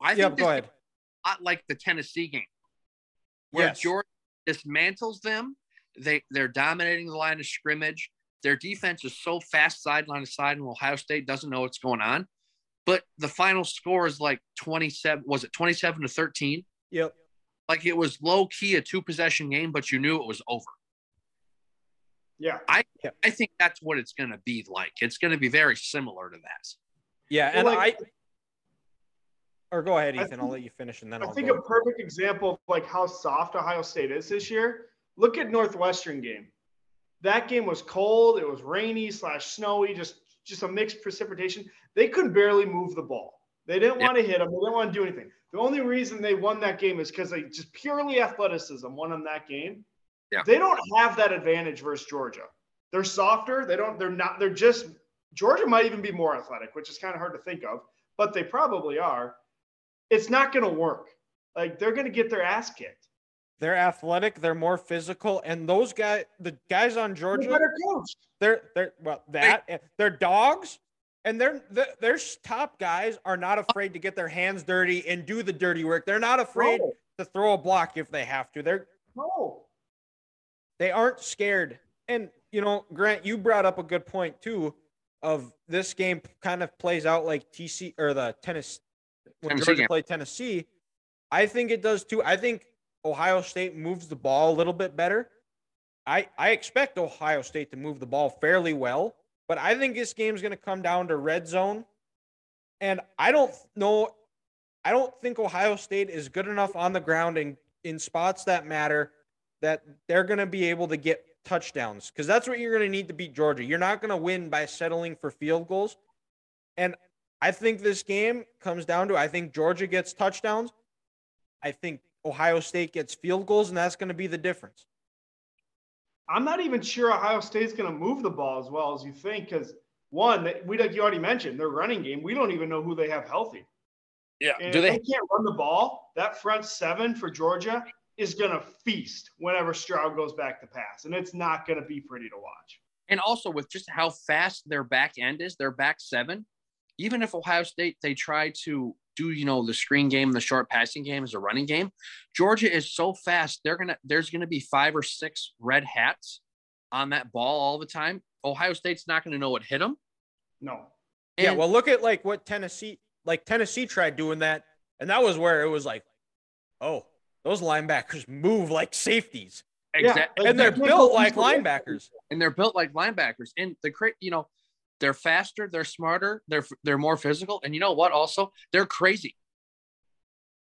Speaker 3: I think
Speaker 2: yeah, go ahead.
Speaker 3: Not like the Tennessee game, where yes. Georgia dismantles them. They they're dominating the line of scrimmage. Their defense is so fast sideline to side, and Ohio State doesn't know what's going on. But the final score is like 27. Was it 27 to 13?
Speaker 2: Yep.
Speaker 3: Like it was low key a two possession game, but you knew it was over.
Speaker 4: Yeah.
Speaker 3: I yeah. I think that's what it's going to be like. It's going to be very similar to that.
Speaker 2: Yeah, and well, like, I or go ahead, Ethan. Think, I'll let you finish, and then
Speaker 4: I
Speaker 2: I'll
Speaker 4: think
Speaker 2: go.
Speaker 4: a perfect example of like how soft Ohio State is this year. Look at Northwestern game. That game was cold. It was rainy slash snowy, just just a mixed precipitation. They could barely move the ball. They didn't want to hit them. They didn't want to do anything. The only reason they won that game is because they just purely athleticism won them that game.
Speaker 3: Yeah.
Speaker 4: They don't have that advantage versus Georgia. They're softer. They don't. They're not. They're just. Georgia might even be more athletic, which is kind of hard to think of, but they probably are. It's not going to work. Like they're going to get their ass kicked.
Speaker 2: They're athletic. They're more physical, and those guys, the guys on Georgia,
Speaker 4: they're better coached.
Speaker 2: They're they're well that they're dogs, and they're their top guys are not afraid to get their hands dirty and do the dirty work. They're not afraid no. to throw a block if they have to. They're
Speaker 4: no,
Speaker 2: they aren't scared. And you know, Grant, you brought up a good point too. Of this game kind of plays out like TC or the tennis when Tennessee Georgia game. played Tennessee. I think it does too. I think Ohio State moves the ball a little bit better. I, I expect Ohio State to move the ball fairly well, but I think this game is going to come down to red zone. And I don't know, I don't think Ohio State is good enough on the ground and in spots that matter that they're going to be able to get touchdowns because that's what you're going to need to beat Georgia. You're not going to win by settling for field goals. And I think this game comes down to I think Georgia gets touchdowns. I think Ohio State gets field goals, and that's going to be the difference.
Speaker 4: I'm not even sure Ohio State's going to move the ball as well as you think because one, we like you already mentioned their running game. We don't even know who they have healthy.
Speaker 3: Yeah.
Speaker 4: And
Speaker 3: Do
Speaker 4: if
Speaker 3: they?
Speaker 4: they can't run the ball, that front seven for Georgia is going to feast whenever Stroud goes back to pass, and it's not going to be pretty to watch.
Speaker 3: And also with just how fast their back end is, their back seven. Even if Ohio State they try to do you know the screen game, the short passing game as a running game, Georgia is so fast. They're gonna there's gonna be five or six red hats on that ball all the time. Ohio State's not gonna know what hit them.
Speaker 4: No,
Speaker 2: yeah, well, look at like what Tennessee, like Tennessee tried doing that, and that was where it was like, oh, those linebackers move like safeties,
Speaker 3: exactly.
Speaker 4: like
Speaker 2: and they're
Speaker 4: they can't
Speaker 2: built like
Speaker 4: east
Speaker 2: linebackers.
Speaker 3: and they're built like linebackers. And the cra you know, they're faster, they're smarter, they're they're more physical, and you know what? Also, they're crazy.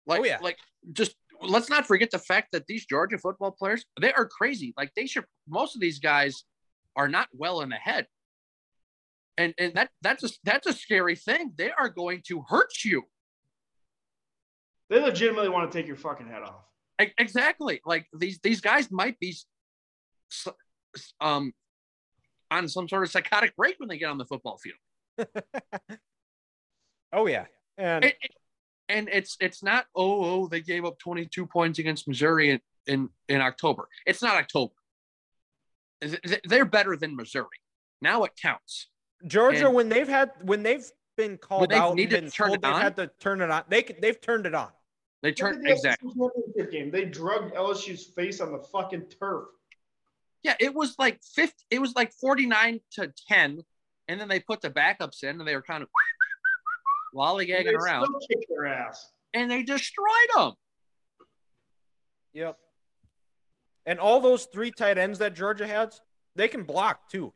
Speaker 3: Like,
Speaker 2: Oh, yeah.
Speaker 3: like just let's not forget the fact that these Georgia football players they are crazy. Like they should. Most of these guys are not well in the head, and and that that's a that's a scary thing. They are going to hurt you.
Speaker 4: they legitimately want to take your fucking head off.
Speaker 3: Exactly. Like these these guys might be s- s- um on some sort of psychotic break when they get on the football field.
Speaker 2: Oh yeah, and
Speaker 3: It- it- and it's it's not oh oh they gave up 22 points against Missouri in in, in October. It's not October. Th- th- They're better than Missouri. Now it counts.
Speaker 2: Georgia
Speaker 3: and-
Speaker 2: when they've had when they've been called
Speaker 3: they've
Speaker 2: out and
Speaker 3: needed
Speaker 2: been
Speaker 3: to turn
Speaker 2: told
Speaker 3: it
Speaker 2: they've
Speaker 3: on?
Speaker 2: had to turn it on. They they've turned it on.
Speaker 3: They
Speaker 4: turned the
Speaker 3: exactly.
Speaker 4: Game. They drugged LSU's face on the fucking turf.
Speaker 3: Yeah, it was like 50 it was like 49 to 10 and then they put the backups in and they were kind of
Speaker 4: And
Speaker 3: lollygagging
Speaker 4: they
Speaker 3: around
Speaker 4: their ass.
Speaker 3: and they destroyed them.
Speaker 2: Yep. And all those three tight ends that Georgia has, they can block too.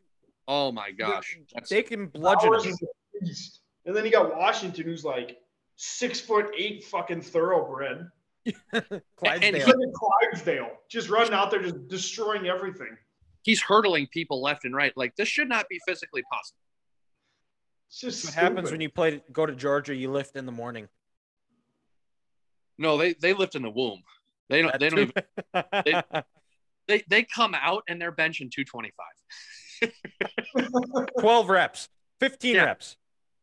Speaker 3: Oh my gosh. That's,
Speaker 2: They can bludgeon
Speaker 4: Bowers
Speaker 2: us.
Speaker 4: is a beast. And then you got Washington, who's like six foot eight fucking thoroughbred.
Speaker 2: Clydesdale.
Speaker 4: He's like a Clydesdale, just running out there, just destroying everything.
Speaker 3: he's hurtling people left and right. Like this should not be physically possible.
Speaker 4: It's just
Speaker 2: That's what happens when you play go to Georgia, you lift in the morning.
Speaker 3: No, they they lift in the womb. They don't they don't even
Speaker 2: even
Speaker 3: they they come out and they're benching 225.
Speaker 2: 12 reps, 15
Speaker 3: Yeah.
Speaker 2: reps.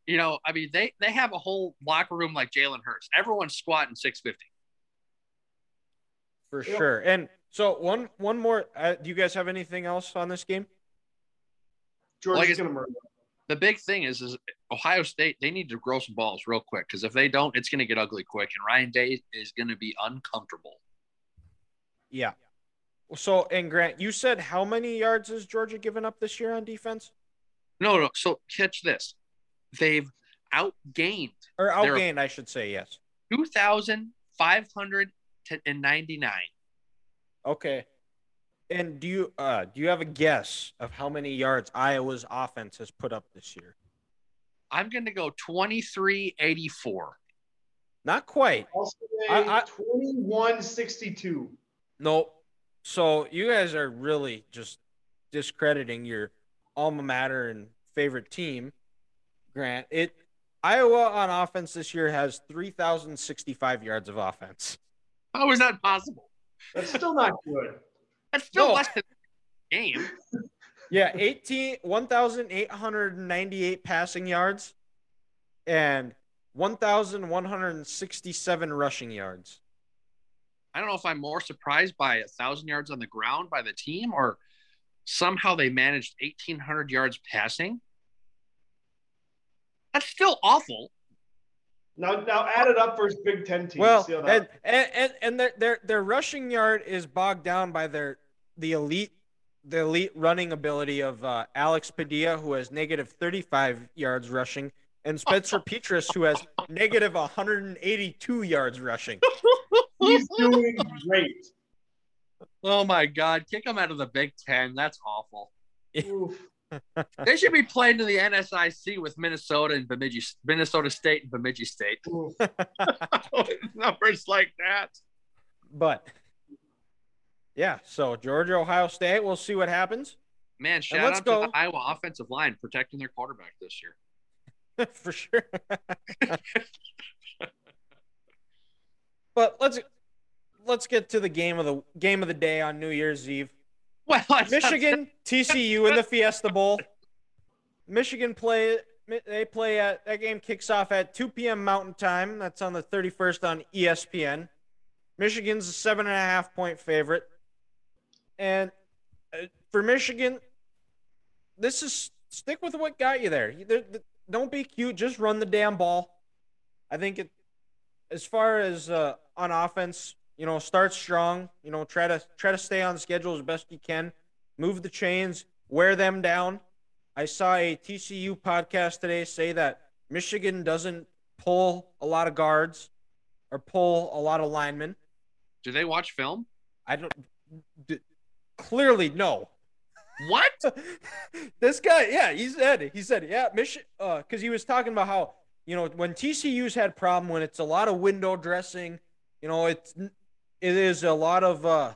Speaker 3: You know, I mean they they have a whole locker room like Jalen Hurts. Everyone's squatting 650.
Speaker 2: For
Speaker 4: Yep.
Speaker 2: sure. And so one one more uh, do you guys have anything else on this game?
Speaker 4: Georgia's
Speaker 3: Like it's-
Speaker 4: gonna murder.
Speaker 3: The big thing is is Ohio State they need to grow some balls real quick because if they don't, it's going to get ugly quick, and Ryan Day is going to be uncomfortable.
Speaker 2: Yeah. So and Grant, you said how many yards has Georgia given up this year on defense?
Speaker 3: No, no. So catch this, they've outgained
Speaker 2: Or
Speaker 3: They're-
Speaker 2: outgained, I should say, yes.
Speaker 3: 2,599.
Speaker 2: Okay. And do you uh do you have a guess of how many yards Iowa's offense has put up this year?
Speaker 3: I'm going to go 2384.
Speaker 2: Not quite.
Speaker 4: I'll say
Speaker 2: I- I-
Speaker 4: 2162.
Speaker 2: No. So you guys are really just discrediting your alma mater and favorite team, Grant. It Iowa on offense this year has 3,065 yards of offense.
Speaker 3: How is that possible?
Speaker 4: That's still not good.
Speaker 3: That's still
Speaker 2: No.
Speaker 3: less than game.
Speaker 2: Yeah, 18 1,898 passing yards and 1,167 rushing yards.
Speaker 3: I don't know if I'm more surprised by a thousand yards on the ground by the team or somehow they managed 1,800 yards passing. That's still awful.
Speaker 4: Now, now add it up for his Big Ten team.
Speaker 2: Well,
Speaker 4: See
Speaker 2: and and and, and their, their their rushing yard is bogged down by their the elite the elite running ability of uh, Alex Padilla, who has negative 35 yards rushing, and Spencer Petras, who has negative 182 yards rushing.
Speaker 4: he's doing great.
Speaker 3: Oh my God. Kick him out of the Big Ten. That's awful.
Speaker 4: Oof.
Speaker 3: They should be playing to the NSIC with Minnesota and Bemidji, Minnesota State and Bemidji State. Numbers like that.
Speaker 2: But Yeah. So Georgia, Ohio State. We'll see what happens
Speaker 3: Man, shout
Speaker 2: let's
Speaker 3: out
Speaker 2: go.
Speaker 3: to the Iowa offensive line protecting their quarterback this year.
Speaker 2: for sure. but let's let's get to the game of the game of the day on New Year's Eve.
Speaker 3: Well,
Speaker 2: Michigan, TCU in the Fiesta Bowl. Michigan play. They play at that game kicks off at 2 p.m. Mountain Time. That's on the 31st on ESPN. Michigan's a seven and a half point favorite, and uh, for Michigan, this is stick with what got you there. You- there- Don't be cute. Just run the damn ball. I think it, as far as uh, on offense, you know, start strong. You know, try to try to stay on schedule as best you can. Move the chains, wear them down. I saw a TCU podcast today say that Michigan doesn't pull a lot of guards or pull a lot of linemen.
Speaker 3: Do they watch film?
Speaker 2: I don't. D- clearly, no.
Speaker 3: What?
Speaker 2: this guy, yeah, he said, he said, yeah, Michigan, uh, because he was talking about how you know when TCU's had problem when it's a lot of window dressing, you know, it's it is a lot of uh,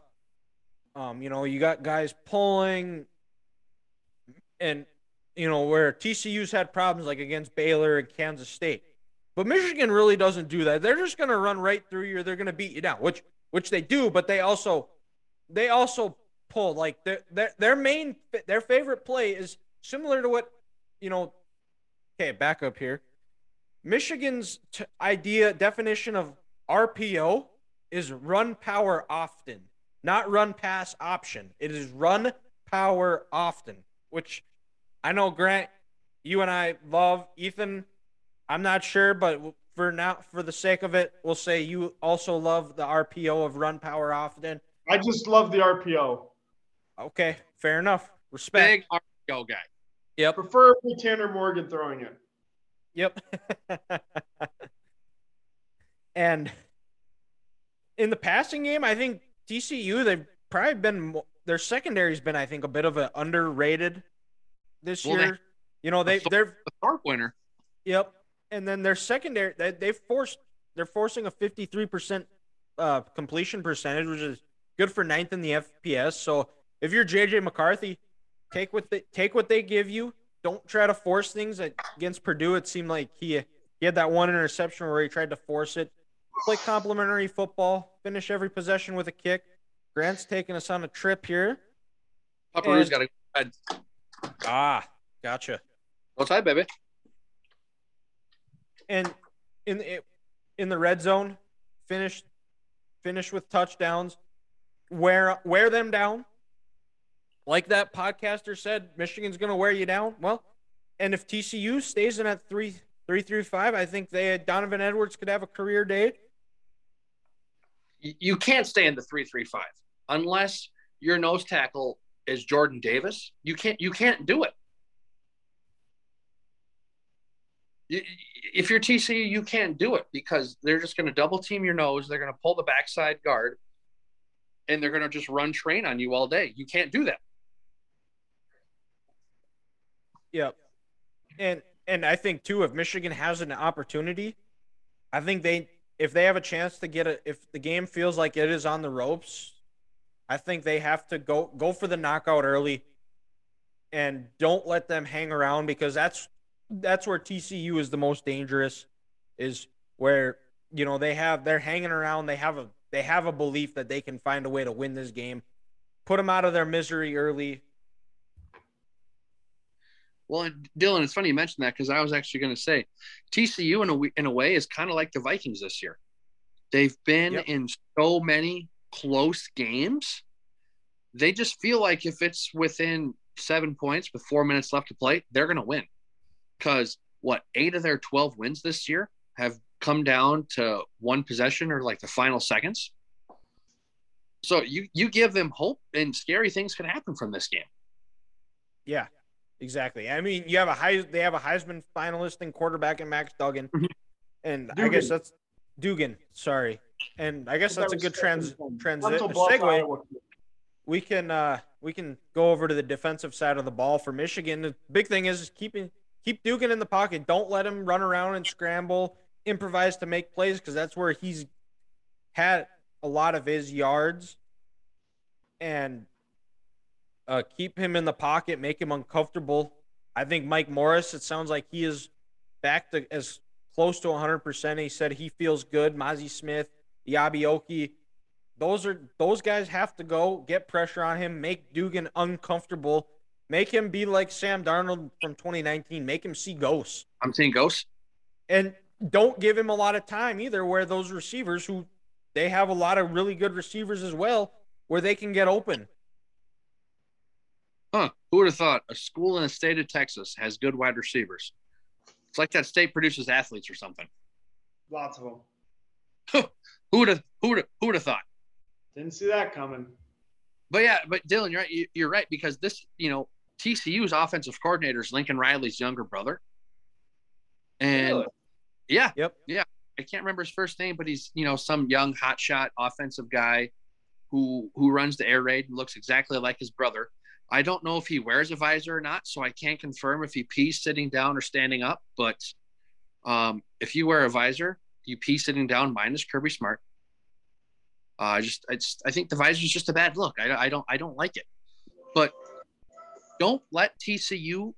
Speaker 2: um, you know, you got guys pulling, and you know where TCU's had problems like against Baylor and Kansas State, but Michigan really doesn't do that. They're just gonna run right through you. They're gonna beat you down, which which they do, but they also they also pull like their their their main their favorite play is similar to what you know. Okay, back up here. Michigan's t- idea definition of RPO is run power often, not run pass option. It is run power often, which I know Grant, you and I love. Ethan, I'm not sure, but for now, for the sake of it, we'll say you also love the RPO of run power often.
Speaker 4: I just love the RPO.
Speaker 2: Okay, fair enough. Respect.
Speaker 3: Big RPO guy.
Speaker 2: Yep.
Speaker 4: Preferably Tanner Morgan throwing it.
Speaker 2: Yep. and in the passing game, I think TCU they've probably been their secondary's been I think a bit of an underrated this
Speaker 3: Well, they-
Speaker 2: year. you know they they're
Speaker 3: a Thorpe winner.
Speaker 2: Yep. And then their secondary, they they forced they're forcing a 53% uh, completion percentage, which is good for ninth in the FBS. So if you're JJ McCarthy, take what they take what they give you. Don't try to force things. Against Purdue, it seemed like he he had that one interception where he tried to force it. Play complimentary football. Finish every possession with a kick. Grant's taking us on a trip here. And-
Speaker 3: got a
Speaker 2: Ah, gotcha.
Speaker 3: What's that, baby?
Speaker 2: and in the in the red zone, finish finish with touchdowns, wear wear them down. Like that podcaster said, Michigan's going to wear you down. Well, and if TCU stays in at three three through five, I think they Donovan Edwards could have a career day.
Speaker 3: You- can't stay in the three three five unless your nose tackle is Jordan Davis. You can't. You can't do it. If you're TCU, you can't do it because they're just going to double team your nose. They're going to pull the backside guard, and they're going to just run train on you all day. You can't do that.
Speaker 2: Yep. And and I think too, if Michigan has an opportunity, I think they if they have a chance to get it, if the game feels like it is on the ropes, I think they have to go go for the knockout early, and don't let them hang around because that's that's where TCU is the most dangerous, is where you know they have they're hanging around, they have a they have a belief that they can find a way to win this game, put them out of their misery early.
Speaker 3: Well, Dylan, it's funny you mentioned that because I was actually going to say TCU in a in a way is kind of like the Vikings this year. They've been
Speaker 2: Yep.
Speaker 3: in so many close games. They just feel like if it's within seven points with four minutes left to play, they're going to win. Because what eight of their twelve wins this year have come down to one possession or like the final seconds. So you you give them hope, and scary things can happen from this game.
Speaker 2: Yeah, exactly. I mean, you have a high. They have a Heisman finalist and quarterback in Max Duggan, and I guess that's Dugan. Sorry, and I guess that's a good trans transit segue. We can uh we can go over to the defensive side of the ball for Michigan. The big thing is, is keeping keep Dugan in the pocket. Don't let him run around and scramble, improvise to make plays because that's where he's had a lot of his yards. and uh, keep him in the pocket, make him uncomfortable. I think Mike Morris, it sounds like he is back to as close to 100%. He said he feels good. Mazi Smith, Eyabi those are those guys have to go get pressure on him, make Dugan uncomfortable, make him be like Sam Darnold from 2019, make him see ghosts.
Speaker 3: I'm seeing ghosts.
Speaker 2: And don't give him a lot of time either, where those receivers who they have a lot of really good receivers as well, where they can get open.
Speaker 3: Huh. Who would have thought a school in the state of Texas has good wide receivers? It's like that state produces athletes or something.
Speaker 4: Lots of them.
Speaker 3: who would have who would who would have thought?
Speaker 4: Didn't see that coming.
Speaker 3: But yeah, but Dylan, you're right. You're right because this, you know, TCU's offensive coordinator is Lincoln Riley's younger brother, and really? yeah,
Speaker 2: yep,
Speaker 3: yeah. I can't remember his first name, but he's you know some young hotshot offensive guy who who runs the air raid and looks exactly like his brother. I don't know if he wears a visor or not, so I can't confirm if he pees sitting down or standing up. But um, if you wear a visor, you pee sitting down, minus Kirby Smart. Uh, I just, I just, I think the visor is just a bad look. I, I don't, I don't like it. But don't let TCU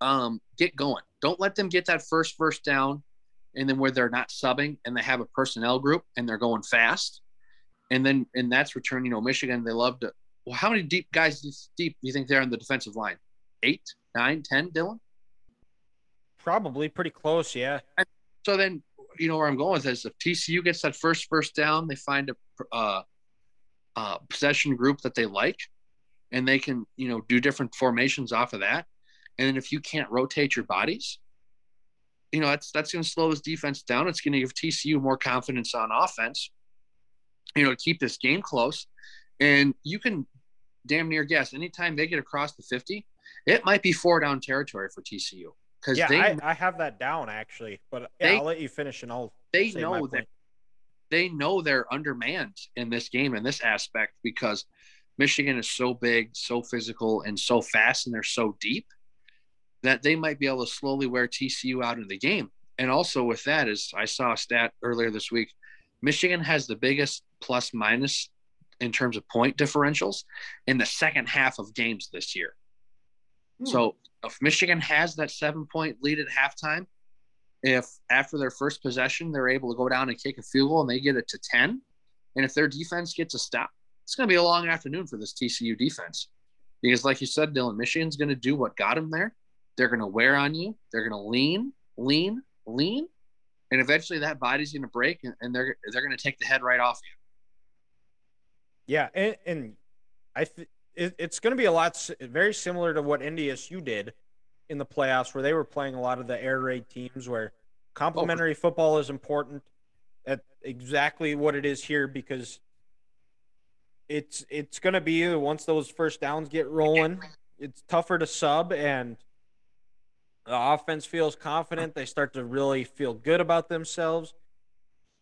Speaker 3: um, get going. Don't let them get that first first down, and then where they're not subbing and they have a personnel group and they're going fast, and then and that's return. You know, Michigan they love to well, how many deep guys deep do you think they're on the defensive line? Eight, nine, ten, Dylan?
Speaker 2: Probably pretty close, yeah.
Speaker 3: And so then, you know where I'm going with this. If TCU gets that first first down, they find a uh, uh, possession group that they like, and they can, you know, do different formations off of that. And then if you can't rotate your bodies, you know, that's that's going to slow this defense down. It's going to give TCU more confidence on offense, you know, to keep this game close. And you can damn near guess anytime they get across the 50, it might be four down territory for TCU.
Speaker 2: Because yeah, they, I, I, have that down actually, but yeah, they, I'll let you finish and I'll.
Speaker 3: They know that they know they're undermanned in this game in this aspect because Michigan is so big, so physical, and so fast, and they're so deep that they might be able to slowly wear TCU out of the game. And also with that is I saw a stat earlier this week. Michigan has the biggest plus minus in terms of point differentials in the second half of games this year. Hmm. So if Michigan has that seven point lead at halftime, if after their first possession they're able to go down and kick a field goal and they get it to 10, and if their defense gets a stop, it's going to be a long afternoon for this TCU defense. Because, like you said, Dylan, Michigan's going to do what got them there. They're going to wear on you. They're going to lean, lean, lean, and eventually that body's going to break, and, and they're they're going to take the head right off you.
Speaker 2: Yeah, and, and I th- it, it's going to be a lot very similar to what NDSU did in the playoffs, where they were playing a lot of the air raid teams, where complementary oh. football is important. At exactly what it is here, because it's it's going to be once those first downs get rolling, it's tougher to sub, and the offense feels confident. They start to really feel good about themselves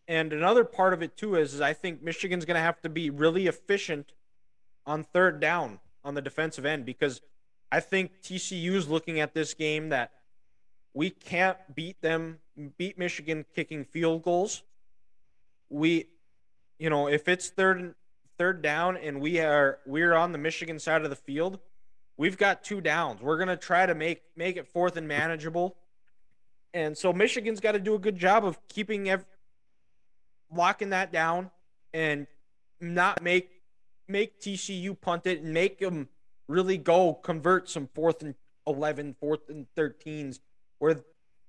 Speaker 2: and another part of it too is, is I think Michigan's going to have to be really efficient on third down on the defensive end because I think TCU is looking at this game that we can't beat them, beat Michigan kicking field goals. We, you know, if it's third third down and we are we're on the Michigan side of the field, we've got two downs. We're gonna try to make make it fourth and manageable. And so Michigan's got to do a good job of keeping ev- locking that down and not make make TCU punt it and make them really go convert some fourth and 11, fourth and 13s where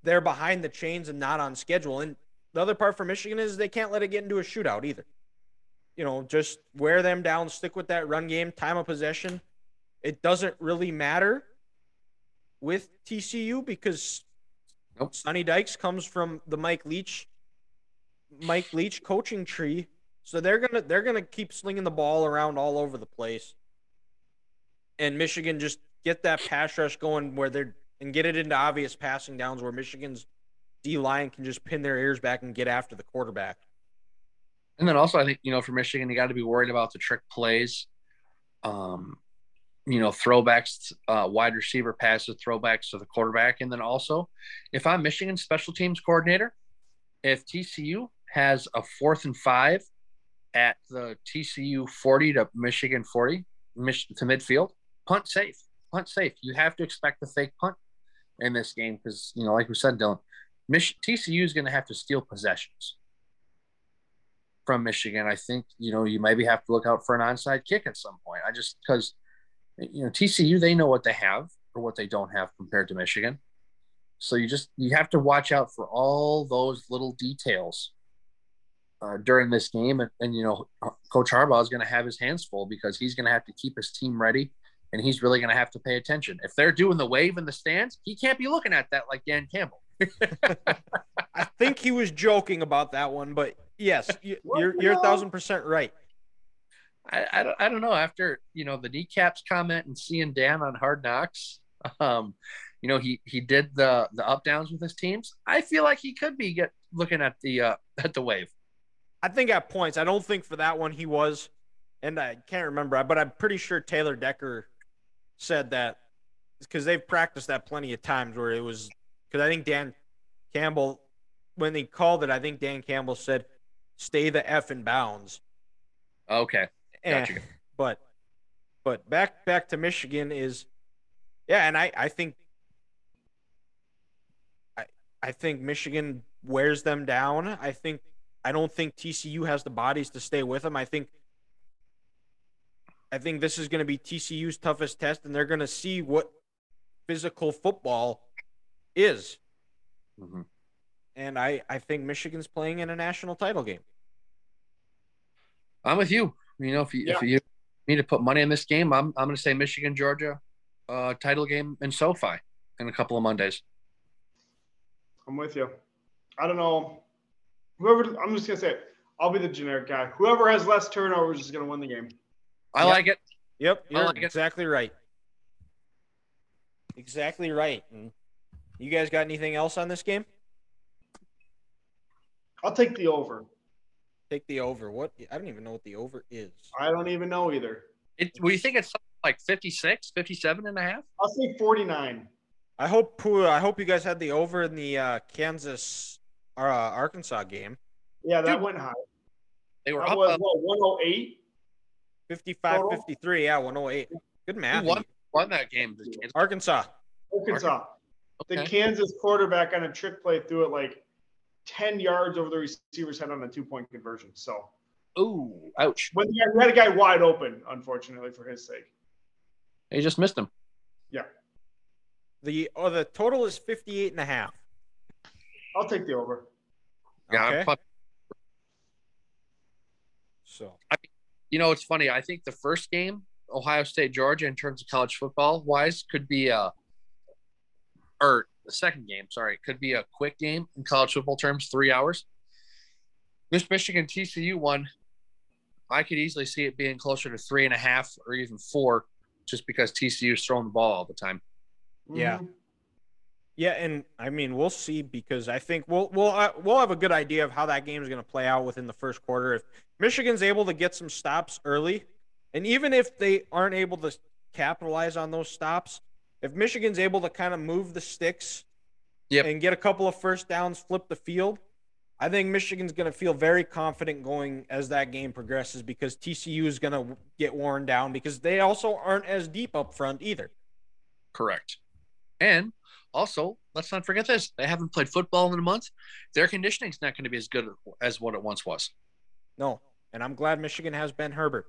Speaker 2: they're behind the chains and not on schedule. And the other part for Michigan is they can't let it get into a shootout either. You know, just wear them down, stick with that run game, time of possession. It doesn't really matter with TCU because nope. Sonny Dykes comes from the Mike Leach Mike Leach coaching tree. So they're gonna they're gonna keep slinging the ball around all over the place. And Michigan just get that pass rush going where they're and get it into obvious passing downs where Michigan's D line can just pin their ears back and get after the quarterback.
Speaker 3: And then also, I think you know for Michigan, you got to be worried about the trick plays, um, you know, throwbacks, uh, wide receiver passes, throwbacks to the quarterback, and then also, if I'm Michigan special teams coordinator, if TCU has a fourth and five at the TCU 40 to Michigan 40 to midfield. Punt safe. Punt safe. You have to expect the fake punt in this game because, you know, like we said, Dylan, Mich- TCU is going to have to steal possessions from Michigan. I think, you know, you maybe have to look out for an onside kick at some point. I just, because, you know, TCU, they know what they have or what they don't have compared to Michigan. So you just, you have to watch out for all those little details uh, during this game. And, and, you know, Coach Harbaugh is going to have his hands full because he's going to have to keep his team ready and he's really going to have to pay attention. If they're doing the wave in the stands, he can't be looking at that like Dan Campbell.
Speaker 2: I think he was joking about that one, but yes, you, you're you're a thousand percent right.
Speaker 3: I, I, don't, I don't know. After you know the kneecaps comment and seeing Dan on Hard Knocks, um, you know he he did the the up downs with his teams. I feel like he could be get looking at the uh, at the wave.
Speaker 2: I think at points. I don't think for that one he was, and I can't remember, but I'm pretty sure Taylor Decker said that because they've practiced that plenty of times where it was because I think Dan Campbell when they called it, I think Dan Campbell said, "Stay the f in bounds."
Speaker 3: Okay,
Speaker 2: and,
Speaker 3: gotcha.
Speaker 2: but but back back to Michigan is yeah, and I I think I I think Michigan wears them down. I think I don't think TCU has the bodies to stay with them. I think I think this is going to be TCU's toughest test, and they're going to see what physical football is.
Speaker 3: Mm-hmm.
Speaker 2: And I, I think Michigan's playing in a national title game.
Speaker 3: I'm with you. You know, if you,
Speaker 4: Yeah.
Speaker 3: if you need to put money in this game, I'm, I'm going to say Michigan, Georgia, uh, title game in SoFi in a couple of Mondays.
Speaker 4: I'm with you. I don't know. Whoever, I'm just gonna say, it. I'll be the generic guy. Whoever has less turnovers is gonna win the game.
Speaker 3: I
Speaker 2: Yep.
Speaker 3: like it.
Speaker 2: Yep, you're
Speaker 3: like it.
Speaker 2: exactly right. Exactly right. And you guys got anything else on this game?
Speaker 4: I'll take the over.
Speaker 2: Take the over. What? I don't even know what the over is.
Speaker 4: I don't even know either.
Speaker 3: It, we you think it's like 56, 57 and a half?
Speaker 4: I'll say 49.
Speaker 2: I hope uh, I hope you guys had the over in the uh, Kansas uh, Arkansas game.
Speaker 4: Yeah, that
Speaker 3: Dude.
Speaker 4: went high.
Speaker 3: They were
Speaker 4: That
Speaker 3: up.
Speaker 4: was
Speaker 3: uh,
Speaker 4: what 108.
Speaker 2: 55
Speaker 4: Total?
Speaker 2: 53. Yeah, 108. Good math.
Speaker 3: who won, won that game? The Kansas-
Speaker 2: Arkansas.
Speaker 4: Arkansas. The Kansas quarterback on a trick play threw it like 10 yards over the receiver's head on a two point conversion. So
Speaker 3: Ooh, ouch.
Speaker 4: when the guy, we had a guy wide open, unfortunately, for his sake.
Speaker 3: He just missed him. Yeah.
Speaker 2: The oh, the total is 58 and a half.
Speaker 4: I'll take the over.
Speaker 3: Yeah, I'm
Speaker 2: Okay.
Speaker 3: fuck-
Speaker 2: So,
Speaker 3: you know, it's funny. I think the first game, Ohio State, Georgia, in terms of college football wise, could be a, or the second game, sorry, could be a quick game in college football terms, three hours. This Michigan TCU one, I could easily see it being closer to three and a half or even four, just because TCU is throwing the ball all the time.
Speaker 2: Yeah.
Speaker 4: Mhm.
Speaker 2: Yeah, and I mean we'll see because I think we'll we'll uh, we'll have a good idea of how that game is going to play out within the first quarter. If Michigan's able to get some stops early, and even if they aren't able to capitalize on those stops, if Michigan's able to kind of move the sticks
Speaker 3: Yep.
Speaker 2: and get a couple of first downs, flip the field, I think Michigan's going to feel very confident going as that game progresses because TCU is going to get worn down because they also aren't as deep up front either.
Speaker 3: Correct. And also, let's not forget this: they haven't played football in a month. Their conditioning is not going to be as good as what it once was.
Speaker 2: No, and I'm glad Michigan has Ben Herbert.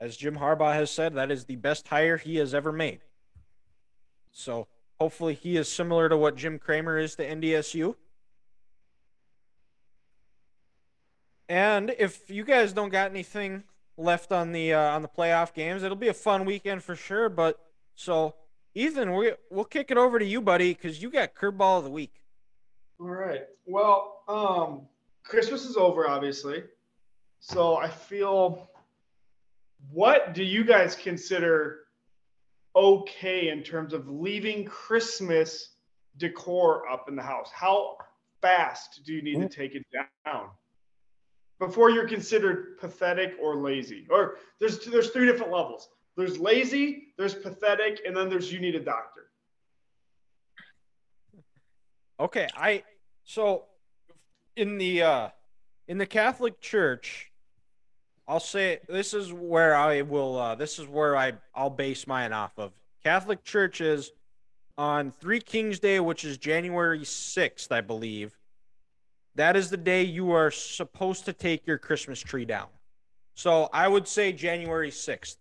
Speaker 2: As Jim Harbaugh has said, that is the best hire he has ever made. So hopefully he is similar to what Jim Kramer is to NDSU. And if you guys don't got anything left on the uh, on the playoff games, it'll be a fun weekend for sure. But so Ethan, we we'll kick it over to you, buddy, because you got curveball of the week.
Speaker 4: All right. Well, um, Christmas is over, obviously. So I feel. What do you guys consider okay in terms of leaving Christmas decor up in the house? How fast do you need to take it down before you're considered pathetic or lazy? Or there's there's three different levels. There's lazy, there's pathetic, and then there's you need a doctor.
Speaker 2: Okay, I so in the uh in the Catholic Church, I'll say this is where I will. Uh, this is where I I'll base mine off of. Catholic churches on Three Kings Day, which is January sixth, I believe. That is the day you are supposed to take your Christmas tree down. So I would say January sixth.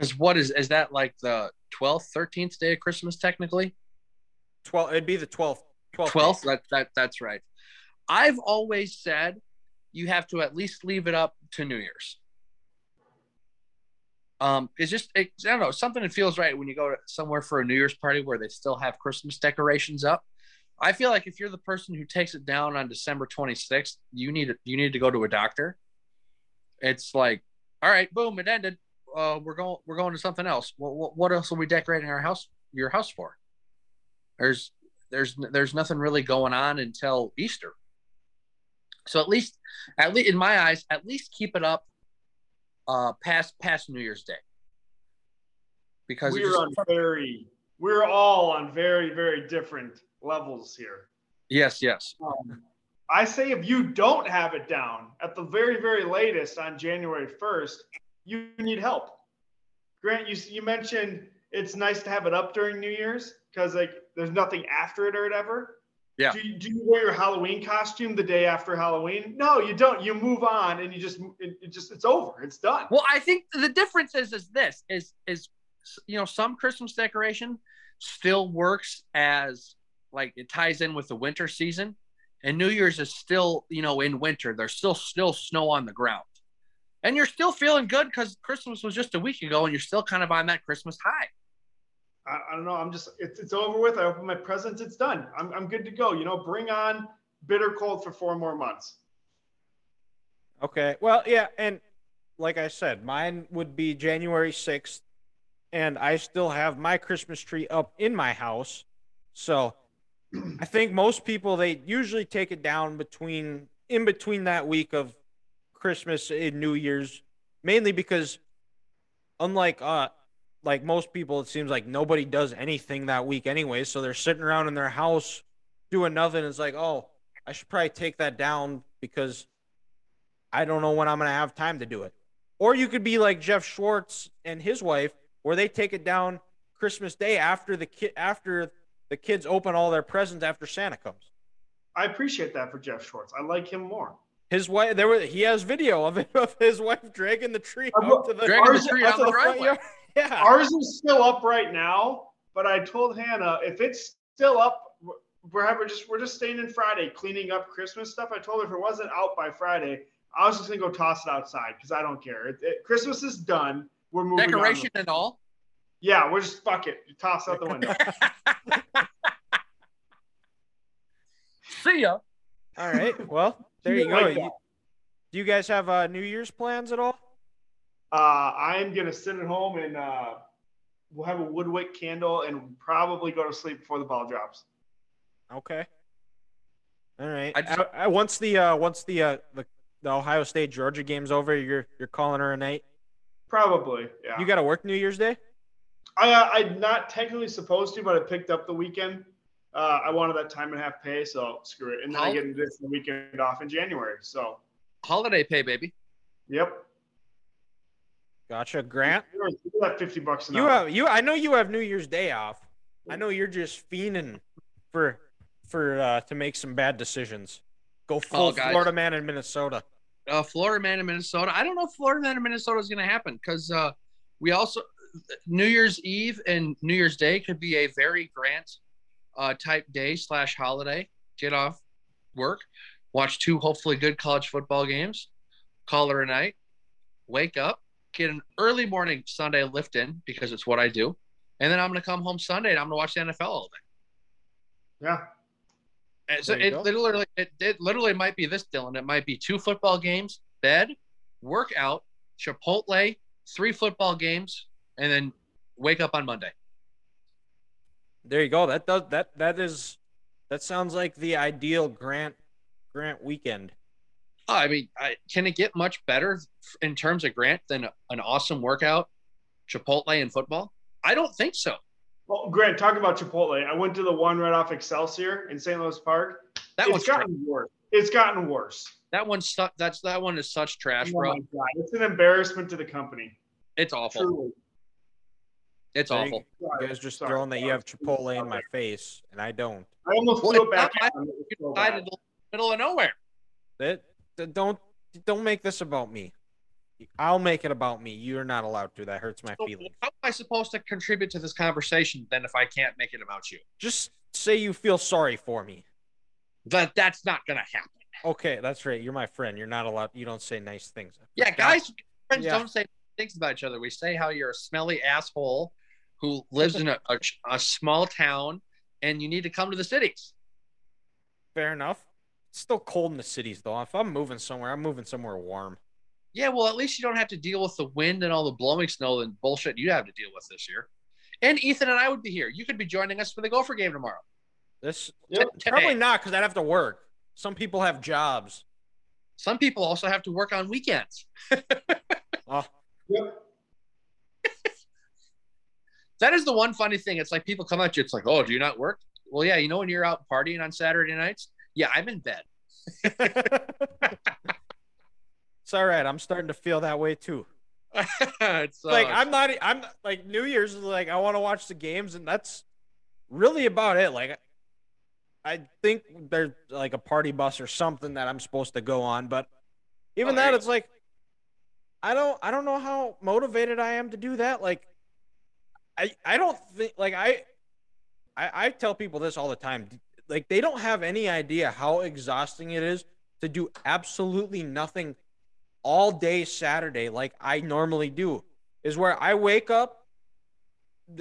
Speaker 3: Because what is is that like the twelfth, thirteenth day of Christmas technically?
Speaker 2: Twelve. It'd be the twelfth.
Speaker 3: Twelfth. That that that's right. I've always said you have to at least leave it up to New Year's. Um, it's just it, I don't know something that feels right when you go to somewhere for a New Year's party where they still have Christmas decorations up. I feel like if you're the person who takes it down on December 26th, you need you need to go to a doctor. It's like, all right, boom, it ended. Uh, we're going we're going to something else. What, what else are we decorating our house your house for? There's there's there's nothing really going on until Easter. So at least, at least in my eyes, at least keep it up uh, past past New Year's Day. Because
Speaker 4: we're on very, we're all on very, very different levels here.
Speaker 3: Yes, yes.
Speaker 4: Um, I say if you don't have it down at the very, very latest on January 1st, you need help. Grant, you you mentioned it's nice to have it up during New Year's because like there's nothing after it or whatever.
Speaker 3: Yeah.
Speaker 4: Do you, do you wear your Halloween costume the day after Halloween? No, you don't. You move on and you just it, it just it's over. It's done.
Speaker 3: Well, I think the difference is is this is is you know some Christmas decoration still works as like it ties in with the winter season, and New Year's is still you know in winter. There's still still snow on the ground, and you're still feeling good because Christmas was just a week ago, and you're still kind of on that Christmas high.
Speaker 4: I, I don't know. I'm just it's it's over with. I open my presents. It's done. I'm I'm good to go. You know, bring on bitter cold for four more months.
Speaker 2: Okay. Well, yeah, and like I said, mine would be January 6th, and I still have my Christmas tree up in my house. So I think most people they usually take it down between in between that week of Christmas and New Year's, mainly because unlike uh like most people, it seems like nobody does anything that week anyway. So they're sitting around in their house doing nothing. It's like, oh, I should probably take that down because I don't know when I'm to have time to do it. Or you could be like Jeff Schwartz and his wife, where they take it down Christmas Day after the kid after the kids open all their presents after Santa comes.
Speaker 4: I appreciate that for Jeff Schwartz. I like him more.
Speaker 2: His wife, there was. He has video of it, of his wife dragging the tree
Speaker 4: Uh,
Speaker 2: out to the,
Speaker 3: Dragging the
Speaker 4: ours-
Speaker 3: tree
Speaker 2: out
Speaker 3: out
Speaker 2: to
Speaker 3: the
Speaker 2: the front
Speaker 3: driveway.
Speaker 2: yard. Yeah.
Speaker 4: Ours is still up right now, but I told Hannah if it's still up, we're having just we're just staying in Friday cleaning up Christmas stuff. I told her if it wasn't out by Friday, I was just gonna go toss it outside because I don't care. It, it- Christmas is done. We're moving on.
Speaker 3: Decoration and all.
Speaker 4: Yeah, we're just fuck it. Toss out the window.
Speaker 3: See ya.
Speaker 2: All right. Well, there you go.
Speaker 4: like
Speaker 2: You- do you guys have uh, New Year's plans at all?
Speaker 4: Uh, I'm gonna sit at home and uh, we'll have a woodwick candle and probably go to sleep before the ball drops.
Speaker 2: Okay. All right.
Speaker 3: I just-
Speaker 2: I- I- once the uh, once the, uh, the the Ohio State Georgia game's over, you're you're calling her a night.
Speaker 4: Probably, yeah.
Speaker 2: You got to work New Year's Day.
Speaker 4: I, uh, I'm not technically supposed to, but I picked up the weekend. Uh, I wanted that time and a half pay, so screw it. And then I
Speaker 3: How-
Speaker 4: get this weekend off in January. So,
Speaker 3: Holiday pay, baby.
Speaker 4: yep.
Speaker 2: Gotcha. Grant,
Speaker 4: You got 50 bucks an
Speaker 2: you
Speaker 4: hour.
Speaker 2: have you. I know you have New Year's Day off. I know you're just fiending for for uh, to make some bad decisions. Go full
Speaker 3: Oh.
Speaker 2: Florida man in Minnesota.
Speaker 3: uh, Florida man in Minnesota. I don't know if Florida man in Minnesota is going to happen because uh, we also New Year's Eve and New Year's Day could be a very Grant uh, type day slash holiday. Get off work, watch two hopefully good college football games, call her a night, wake up, get an early morning Sunday lift in because it's what I do, and then I'm going to come home Sunday and I'm going to watch the NFL all day.
Speaker 4: yeah.
Speaker 3: And so it
Speaker 2: go.
Speaker 3: literally it, it literally might be this, Dylan. It might be two football games, bed, workout, Chipotle, three football games, and then wake up on Monday.
Speaker 2: There you go. That does that that is that sounds like the ideal Grant Grant weekend.
Speaker 3: Oh, I mean, I, can it get much better in terms of Grant than an awesome workout, Chipotle, and football? I don't think so.
Speaker 4: Well, Grant, talk about Chipotle. I went to the one right off Excelsior in St. Louis Park.
Speaker 3: That
Speaker 4: it's
Speaker 3: one's tra-
Speaker 4: gotten worse. It's gotten worse.
Speaker 3: that one's su- that's that one is such trash,
Speaker 4: Oh
Speaker 3: bro.
Speaker 4: my God. It's an embarrassment to the company.
Speaker 3: It's awful.
Speaker 4: Truly.
Speaker 3: It's
Speaker 2: There
Speaker 3: awful.
Speaker 2: You
Speaker 4: Sorry.
Speaker 2: guys just
Speaker 4: Sorry.
Speaker 2: throwing that you have
Speaker 4: Sorry.
Speaker 2: Chipotle in my face, and I don't.
Speaker 4: I almost
Speaker 3: Well,
Speaker 4: threw it back
Speaker 3: not
Speaker 4: at him. It was
Speaker 3: You
Speaker 4: so
Speaker 3: decided
Speaker 4: bad.
Speaker 3: to middle of nowhere.
Speaker 2: That, that don't don't make this about me. I'll make it about me. You're not allowed to. That hurts my
Speaker 3: So
Speaker 2: feelings.
Speaker 3: how am I supposed to contribute to this conversation then if I can't make it about you?
Speaker 2: Just say you feel sorry for me.
Speaker 3: That that's not gonna happen.
Speaker 2: Okay, that's right. You're my friend. You're not allowed. You don't say nice things.
Speaker 3: Yeah, guys, friends
Speaker 2: Yeah.
Speaker 3: don't say things about each other. We say how you're a smelly asshole who lives in a, a, a small town and you need to come to the cities.
Speaker 2: Fair enough. It's still cold in the cities, though. If I'm moving somewhere, I'm moving somewhere warm.
Speaker 3: Yeah, well, at least you don't have to deal with the wind and all the blowing snow and bullshit you have to deal with this year. And Ethan and I would be here. You could be joining us for the Gopher game tomorrow.
Speaker 2: This
Speaker 4: Yep.
Speaker 3: Today.
Speaker 2: probably not because I'd have to work. Some people have jobs.
Speaker 3: Some people also have to work on weekends.
Speaker 2: Oh,
Speaker 4: Yep.
Speaker 3: That is the one funny thing. It's like people come at you. It's like, oh, do you not work? Well, yeah. You know when you're out partying on Saturday nights? Yeah, I'm in bed.
Speaker 2: it's all right. I'm starting to feel that way too.
Speaker 3: it's
Speaker 2: like
Speaker 3: uh,
Speaker 2: I'm not. I'm like New Year's is like I want to watch the games, and that's really about it. Like I think there's like a party bus or something that I'm supposed to go on, but even
Speaker 3: Oh,
Speaker 2: that, it's like I don't. I don't know how motivated I am to do that. Like I. I don't think like I. I, I tell people this all the time. Like they don't have any idea how exhausting it is to do absolutely nothing all day Saturday like I normally do. Is where I wake up.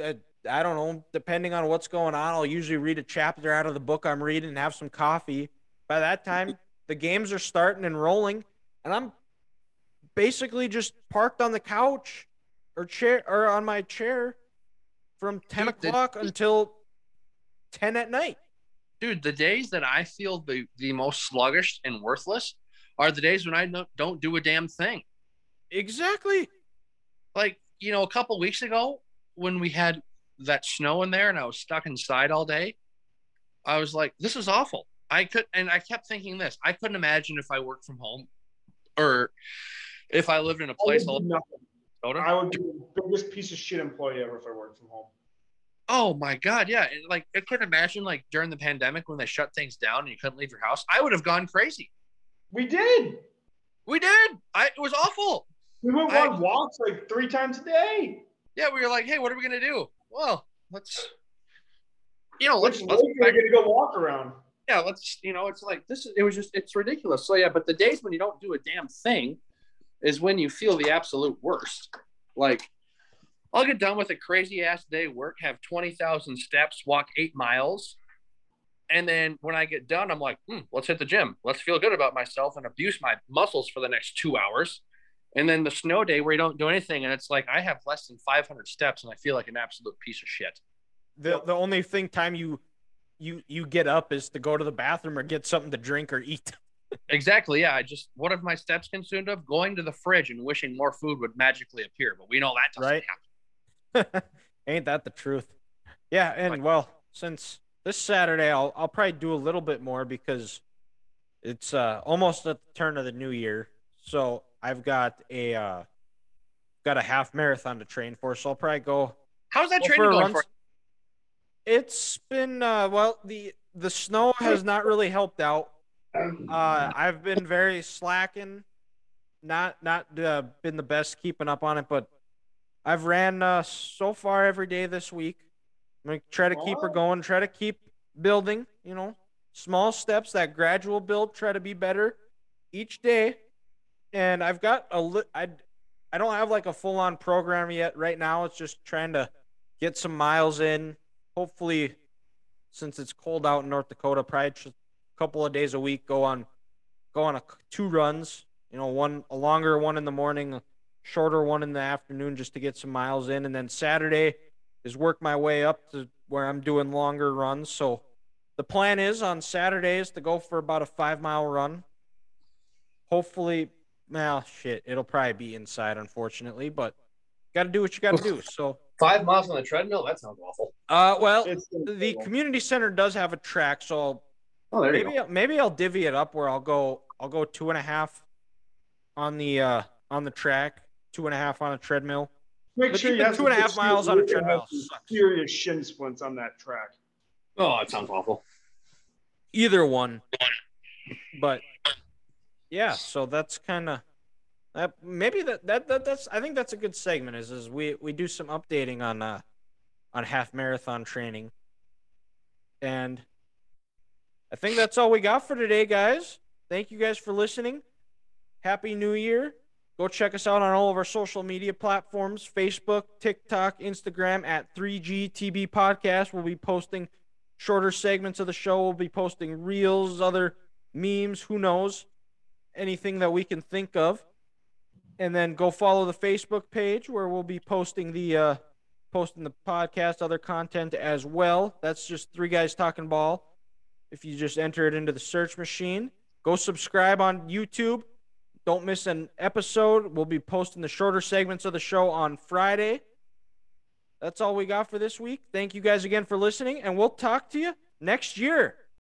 Speaker 2: Uh, I don't know, depending on what's going on, I'll usually read a chapter out of the book I'm reading and have some coffee. By that time, the games are starting and rolling, and I'm basically just parked on the couch or chair or on my chair from 10
Speaker 3: Dude, the-
Speaker 2: o'clock until 10 at night.
Speaker 3: dude, the days that I feel the, the most sluggish and worthless are the days when I no, don't do a damn thing.
Speaker 2: Exactly.
Speaker 3: Like, you know, a couple weeks ago when we had that snow in there and I was stuck inside all day, I was like, this is awful. I could, and I kept thinking this I couldn't imagine if I worked from home or if I lived in a place
Speaker 4: would
Speaker 3: all
Speaker 4: I would be the biggest piece of shit employee ever if I worked from home.
Speaker 3: Oh my god, yeah. Like I couldn't imagine like during the pandemic when they shut things down and you couldn't leave your house. I would have gone crazy.
Speaker 4: We did.
Speaker 3: We did. I it was awful.
Speaker 4: We went
Speaker 3: I-
Speaker 4: on walks like three times a day.
Speaker 3: Yeah, we were like, hey, what are we gonna do? Well, let's you know, let's, let's
Speaker 4: we gonna go walk around?
Speaker 3: yeah, let's you know, it's like this is it was just it's ridiculous. So yeah, but the days when you don't do a damn thing is when you feel the absolute worst. Like I'll get done with a crazy ass day work, have 20,000 steps, walk eight miles. And then when I get done, I'm like, hmm, let's hit the gym. Let's feel good about myself and abuse my muscles for the next two hours. And then the snow day where you don't do anything. And it's like, I have less than 500 steps and I feel like an absolute piece of shit.
Speaker 2: The the only thing time you you you get up is to go to the bathroom or get something to drink or eat.
Speaker 3: Exactly. Yeah. I just, what have my steps consumed of? Going to the fridge and wishing more food would magically appear. But we know that doesn't
Speaker 2: Right.
Speaker 3: happen.
Speaker 2: Ain't that the truth? Yeah, and
Speaker 3: Like-
Speaker 2: well, since this Saturday I'll I'll probably do a little bit more because it's uh almost at the turn of the new year. So I've got a uh got a half marathon to train for, so I'll probably go
Speaker 3: How's that
Speaker 2: go
Speaker 3: training
Speaker 2: for
Speaker 3: going for
Speaker 2: It's been uh well the the snow has not really helped out. Uh I've been very slacking. Not not uh, been the best keeping up on it, but I've ran uh, so far every day this week. I'm gonna try to keep her going, try to keep building, you know, small steps, that gradual build, try to be better each day. And I've got a li- I I don't have like a full on program yet right now. It's just trying to get some miles in. Hopefully, since it's cold out in North Dakota, probably couple of days a week go on go on a, two runs. You know, one a longer one in the morning, a shorter one in the afternoon, just to get some miles in, and then Saturday is work my way up to where I'm doing longer runs. So the plan is on Saturdays to go for about a five mile run. Hopefully, well, shit, it'll probably be inside, unfortunately, but got to do what you got to do. So,
Speaker 3: five miles on the treadmill? That sounds awful.
Speaker 2: uh, well, the community center does have a track, so I'll
Speaker 3: Oh, there you
Speaker 2: maybe
Speaker 3: go.
Speaker 2: Maybe I'll divvy it up where I'll go I'll go two and a half on the uh on the track, two and a half on a treadmill.
Speaker 4: Make
Speaker 2: But
Speaker 4: sure you
Speaker 2: even
Speaker 4: have
Speaker 2: two and a
Speaker 4: some
Speaker 2: half
Speaker 4: good
Speaker 2: miles on a
Speaker 4: shoes. You're gonna
Speaker 2: treadmill
Speaker 4: have some
Speaker 2: sucks.
Speaker 4: Serious shin splints on that track.
Speaker 3: Oh, that sounds awful.
Speaker 2: Either one. But yeah, so that's kind of that maybe that, that that that's I think that's a good segment is is we we do some updating on uh on half marathon training. And I think that's all we got for today, guys. Thank you guys for listening. Happy New Year. Go check us out on all of our social media platforms Facebook, TikTok, Instagram at 3GTB Podcast. We'll be posting shorter segments of the show. We'll be posting reels, other memes, who knows, anything that we can think of. And then go follow the Facebook page where we'll be posting the uh, posting the podcast, other content as well. That's just three guys talking ball. If you just enter it into the search machine, go subscribe on YouTube. Don't miss an episode. We'll be posting the shorter segments of the show on Friday. That's all we got for this week. Thank you guys again for listening, and we'll talk to you next year.